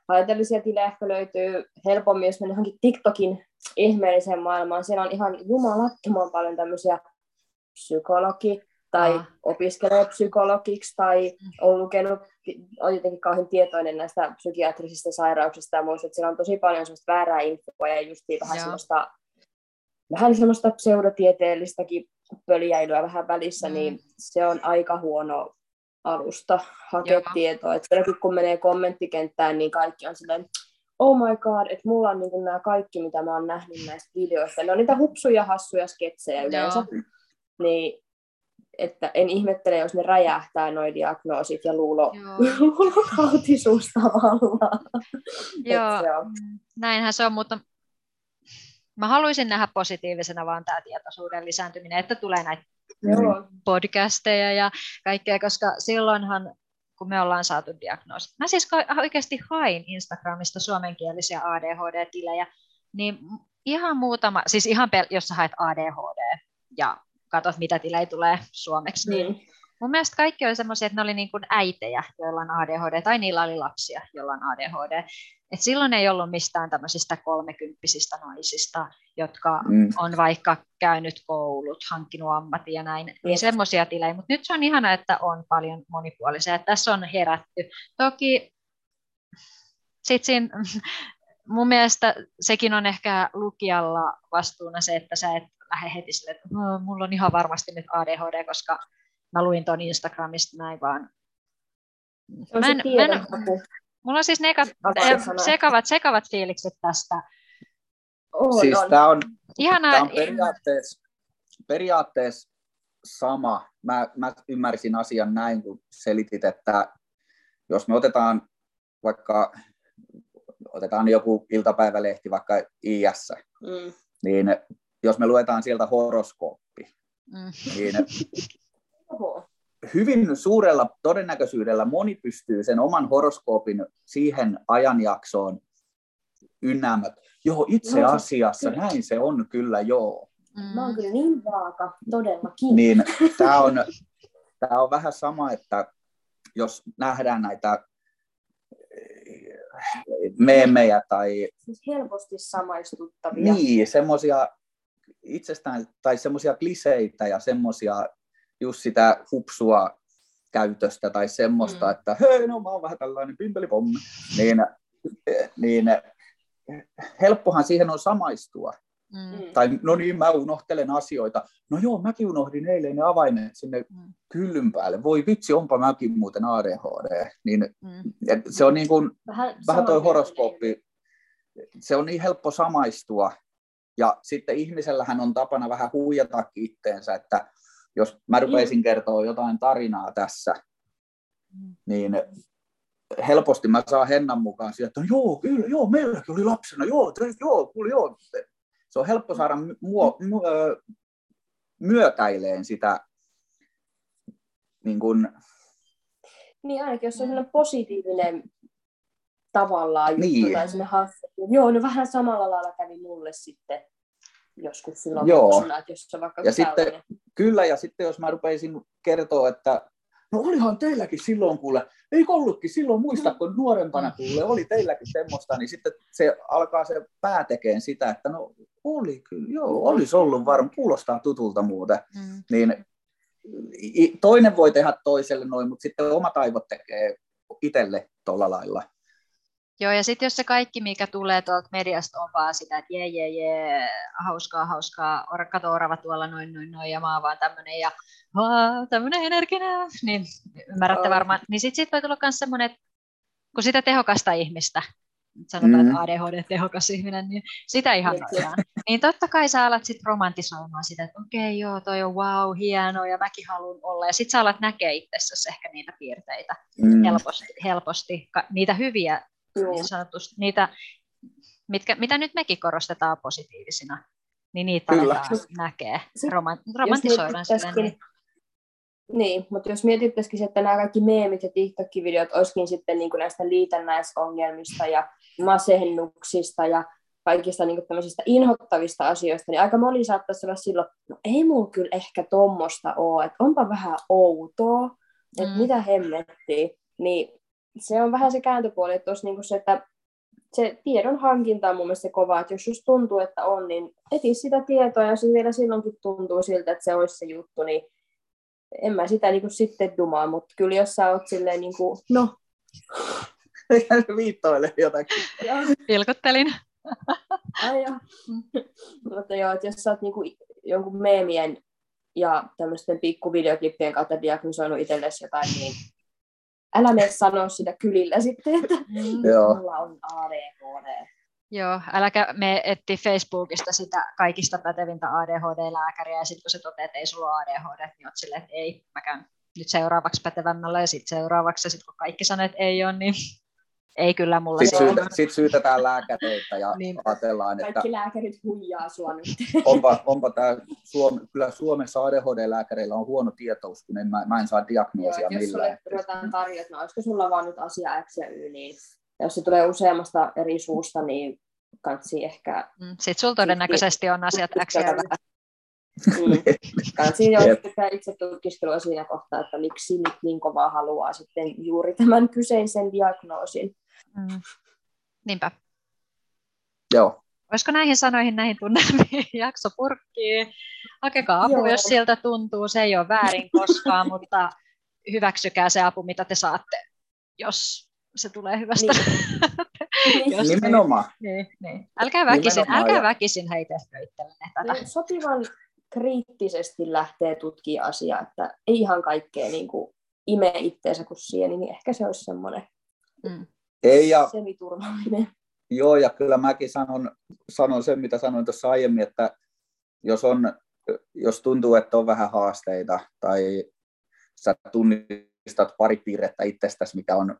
haitallisia tilejä ehkä löytyy helpommin, jos mennään johonkin TikTokin ihmeelliseen maailmaan. Siellä on ihan jumalattoman paljon tämmöisiä psykologi tai ah. opiskelee psykologiksi tai on lukenut, on jotenkin kauhean tietoinen näistä psykiatrisista sairauksista ja muista, että siellä on tosi paljon semmoista väärää infoa ja just vähän semmoista vähän semmoista pseudotieteellistäkin pöljäilyä vähän välissä, mm. niin se on aika huono alusta hakea Joo. tietoa. Et kun menee kommenttikenttään, niin kaikki on silleen, oh my god, että mulla on niin nämä kaikki, mitä mä oon nähnyt näistä videoista. Ne on niitä hupsuja, hassuja sketsejä yleensä. Joo. Niin, että en ihmettele, jos ne räjähtää noin diagnoosit ja luulo, <laughs> luulokautisuus tavallaan. <laughs> Joo, se on. Näinhän se on, mutta mä haluaisin nähdä positiivisena vaan tämä tietoisuuden lisääntyminen, että tulee näitä Joo. podcasteja ja kaikkea, koska silloinhan kun me ollaan saatu diagnoosi. Mä siis oikeasti hain Instagramista suomenkielisiä ADHD-tilejä, niin ihan muutama, siis ihan pel- jos sä haet ADHD ja katsot mitä tilejä tulee suomeksi, niin mm. mun mielestä kaikki oli semmoisia, että ne oli niin kuin äitejä, joilla on ADHD, tai niillä oli lapsia, joilla on ADHD. Et silloin ei ollut mistään tämmöisistä kolmekymppisistä naisista, jotka mm. on vaikka käynyt koulut, hankkinut ammatin ja näin, niin semmoisia tilejä. Mutta nyt se on ihana, että on paljon monipuolisia. Et tässä on herätty. Toki sit siinä, mun mielestä sekin on ehkä lukijalla vastuuna se, että sä et lähde heti sille, että no, mulla on ihan varmasti nyt ADHD, koska mä luin ton Instagramista näin vaan. Mä en, mä en, Mulla on siis negat, sekavat, sekavat fiilikset tästä. On, siis on. Tämä on, Ihanaa. Tämä on periaatteessa, periaatteessa sama. Mä, mä ymmärsin asian näin, kun selitit, että jos me otetaan vaikka otetaan joku iltapäivälehti vaikka IS, mm. niin jos me luetaan sieltä horoskooppi, mm. niin hyvin suurella todennäköisyydellä moni pystyy sen oman horoskoopin siihen ajanjaksoon ynnäämät. Joo, itse no, asiassa kyllä. näin se on kyllä, joo. Mm. Mä oon kyllä niin vaaka, todellakin. Niin, <laughs> tämä on, tää on vähän sama, että jos nähdään näitä meemejä tai... Siis helposti samaistuttavia. Niin, semmoisia itsestään, tai semmoisia kliseitä ja semmoisia just sitä hupsua käytöstä tai semmoista, mm. että hei, no mä oon vähän tällainen pimpelipommi, niin, niin helppohan siihen on samaistua. Mm. Tai no niin, mä unohtelen asioita. No joo, mäkin unohdin eilen ne avaimet sinne mm. kyllyn päälle. Voi vitsi, onpa mäkin muuten ADHD. Niin, mm. se on niin kuin, vähän, vähän toi horoskooppi, se on niin helppo samaistua. Ja sitten ihmisellähän on tapana vähän huijata itteensä, että jos mä rupeisin kertoa jotain tarinaa tässä, niin helposti mä saan Hennan mukaan sieltä, että joo, kyllä, joo, meilläkin oli lapsena, joo, te, joo, kyllä, joo. Se on helppo saada muo, mu, myötäileen sitä niin kuin, niin ainakin jos on sellainen positiivinen tavallaan juttu niin. tai hassu. Joo, no vähän samalla lailla kävi mulle sitten joskus silloin Joo. Lapsena, että jos se vaikka ja sitten, Kyllä, ja sitten jos mä rupeisin kertoa, että no olihan teilläkin silloin kuule, ei ollutkin silloin muista, kun nuorempana kuule, oli teilläkin semmoista, niin sitten se alkaa se pää tekemään sitä, että no oli kyllä, joo, olisi ollut varmaan, kuulostaa tutulta muuten. Mm. Niin toinen voi tehdä toiselle noin, mutta sitten omat aivot tekee itselle tuolla lailla. Joo, ja sitten jos se kaikki, mikä tulee tuolta mediasta, on vaan sitä, että jee, jee, jee, hauskaa, hauskaa, kato orava tuolla noin, noin, noin, ja mä oon vaan tämmönen, ja tämmönen energinen, niin ymmärrätte oh. varmaan. Niin sitten sit voi tulla myös semmoinen, että kun sitä tehokasta ihmistä, sanotaan, mm. että ADHD-tehokas ihminen, niin sitä ihannoidaan. niin totta kai sä alat sitten romantisoimaan sitä, että okei, okay, joo, toi on wow, hieno, ja mäkin haluan olla. Ja sitten sä alat näkeä itsessäsi ehkä niitä piirteitä mm. helposti, helposti, niitä hyviä niin sanotusti niitä mitkä, mitä nyt mekin korostetaan positiivisina, niin niitä Kyllä. näkee, Roma, romantisoidaan sille. Niin. Niin, mutta jos mietittäisikin, että nämä kaikki meemit ja TikTok-videot olisikin sitten niin kuin näistä liitännäisongelmista ja masennuksista ja kaikista niin kuin tämmöisistä inhottavista asioista, niin aika moni saattaisi olla silloin, no ei mulla kyllä ehkä tommosta ole, että onpa vähän outoa, että mm. mitä hemmettiin. Niin se on vähän se kääntöpuoli, että, niin se, että se tiedon hankinta on mun mielestä se kova, että jos just tuntuu, että on, niin eti sitä tietoa, ja se vielä silloinkin tuntuu siltä, että se olisi se juttu, niin en mä sitä niin kuin sitten dumaa, mutta kyllä jos sä oot silleen niin kuin, no. <laughs> Viittoille jotakin. Vilkuttelin. Ai joo. <laughs> mutta joo, että jos sä oot niin kuin jonkun meemien ja tämmöisten pikkuvideoklippien kautta diagnosoinut itsellesi jotain, niin älä mene sanoa sitä kylillä sitten, että mm. mulla on ADHD. Joo, äläkä me etti Facebookista sitä kaikista pätevintä ADHD-lääkäriä, ja sitten kun se toteaa, että ei sulla ole ADHD, niin oot silleen, että ei, mä käyn nyt seuraavaksi pätevämmällä, ja sitten seuraavaksi, ja sitten kun kaikki sanoo, että ei ole, niin ei kyllä mulla Sitten, syytä, sit syytetään lääkäreitä ja niin. ajatellaan, että... Kaikki lääkärit huijaa sua nyt. <laughs> Onpa, onpa tämä Suome, kyllä Suomessa ADHD-lääkäreillä on huono tietous, kun en, mä, mä en saa diagnoosia Joo, millään. Jos sulle ruvetaan tarjota, no olisiko sulla vaan nyt asia X ja Y, niin jos se tulee useammasta eri suusta, niin kansi ehkä... Mm, Sitten sulla todennäköisesti on asiat X ja. Mm. Kansi jo itse tutkiskelua siinä kohtaa, että miksi nyt niin kovaa haluaa sitten juuri tämän kyseisen diagnoosin. Mm. Niinpä. Joo. Olisiko näihin sanoihin, näihin tunnelmiin <laughs> jakso purkkii? Hakekaa apu, Joo. jos siltä tuntuu. Se ei ole väärin koskaan, <laughs> mutta hyväksykää se apu, mitä te saatte, jos se tulee hyvästä. Niin. <laughs> jos Nimenomaan. Niin, niin. Älkää väkisin, Nimenomaan, älkää väkisin heitä itsellenne tätä. Niin, sopivan kriittisesti lähtee tutkimaan asiaa, että ei ihan kaikkea niin kuin ime itteensä kuin sieni, niin ehkä se olisi semmoinen mm. Ei, ja, semiturvallinen. Joo, ja kyllä mäkin sanon, sanon sen, mitä sanoin tuossa aiemmin, että jos, on, jos tuntuu, että on vähän haasteita tai sä tunnistat pari piirrettä itsestäsi, mikä on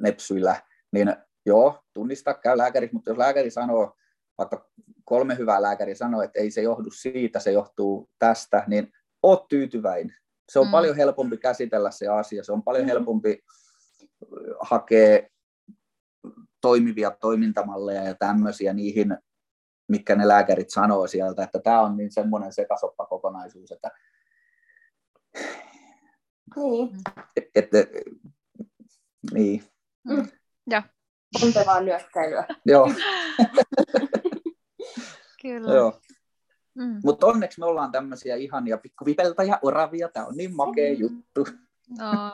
nepsyillä, niin joo, tunnista, käy lääkärissä, mutta jos lääkäri sanoo, vaikka kolme hyvää lääkäriä sanoo, että ei se johdu siitä, se johtuu tästä, niin oot tyytyväinen. Se on mm. paljon helpompi käsitellä se asia, se on paljon mm. helpompi hakea toimivia toimintamalleja ja tämmöisiä niihin, mitkä ne lääkärit sanoo sieltä, että tämä on niin semmoinen sekasoppa kokonaisuus, että niin. Et, et, et, niin. Mm. Ja. Pontevaa nyökkäilyä. Joo. <laughs> Kyllä. Joo. Mm. Mutta onneksi me ollaan tämmöisiä ihania pikkuvipeltä ja oravia. Tämä on niin makea mm. juttu. No,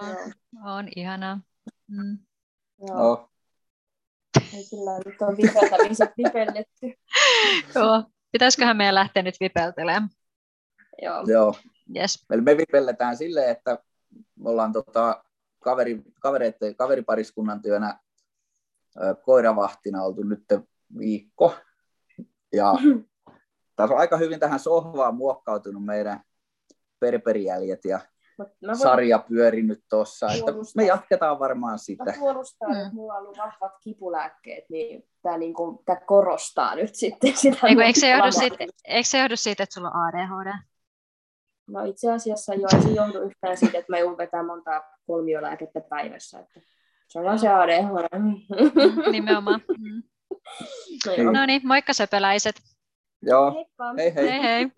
on ihanaa. Mm. Joo. Oh. Ei kyllä nyt on vipeltämiset vipelletty. <laughs> Joo. Pitäisiköhän meidän lähteä nyt vipeltelemään? Joo. Joo. Yes. Eli me vipelletään silleen, että me ollaan tota, kaveri, kavereiden, kaveripariskunnan työnä koiravahtina oltu nyt viikko. Ja tässä on aika hyvin tähän sohvaan muokkautunut meidän perperijäljet ja voin... sarja pyörinyt tuossa. Että me jatketaan varmaan sitä. Mä puolustan, mm. että mulla on ollut vahvat kipulääkkeet, niin tämä niinku, tää korostaa nyt sitten sitä. Eikö, eikö, se johdu siitä, eikö se johdu siitä, että sulla on ADHD? No itse asiassa jo ei se johdu yhtään siitä, että mä joudun vetämään monta kolmiolääkettä päivässä. Että se on vaan se ADHD. Mm, nimenomaan. Mm. No, no niin, moikka söpöläiset. Joo, Heippa. hei hei. hei, hei.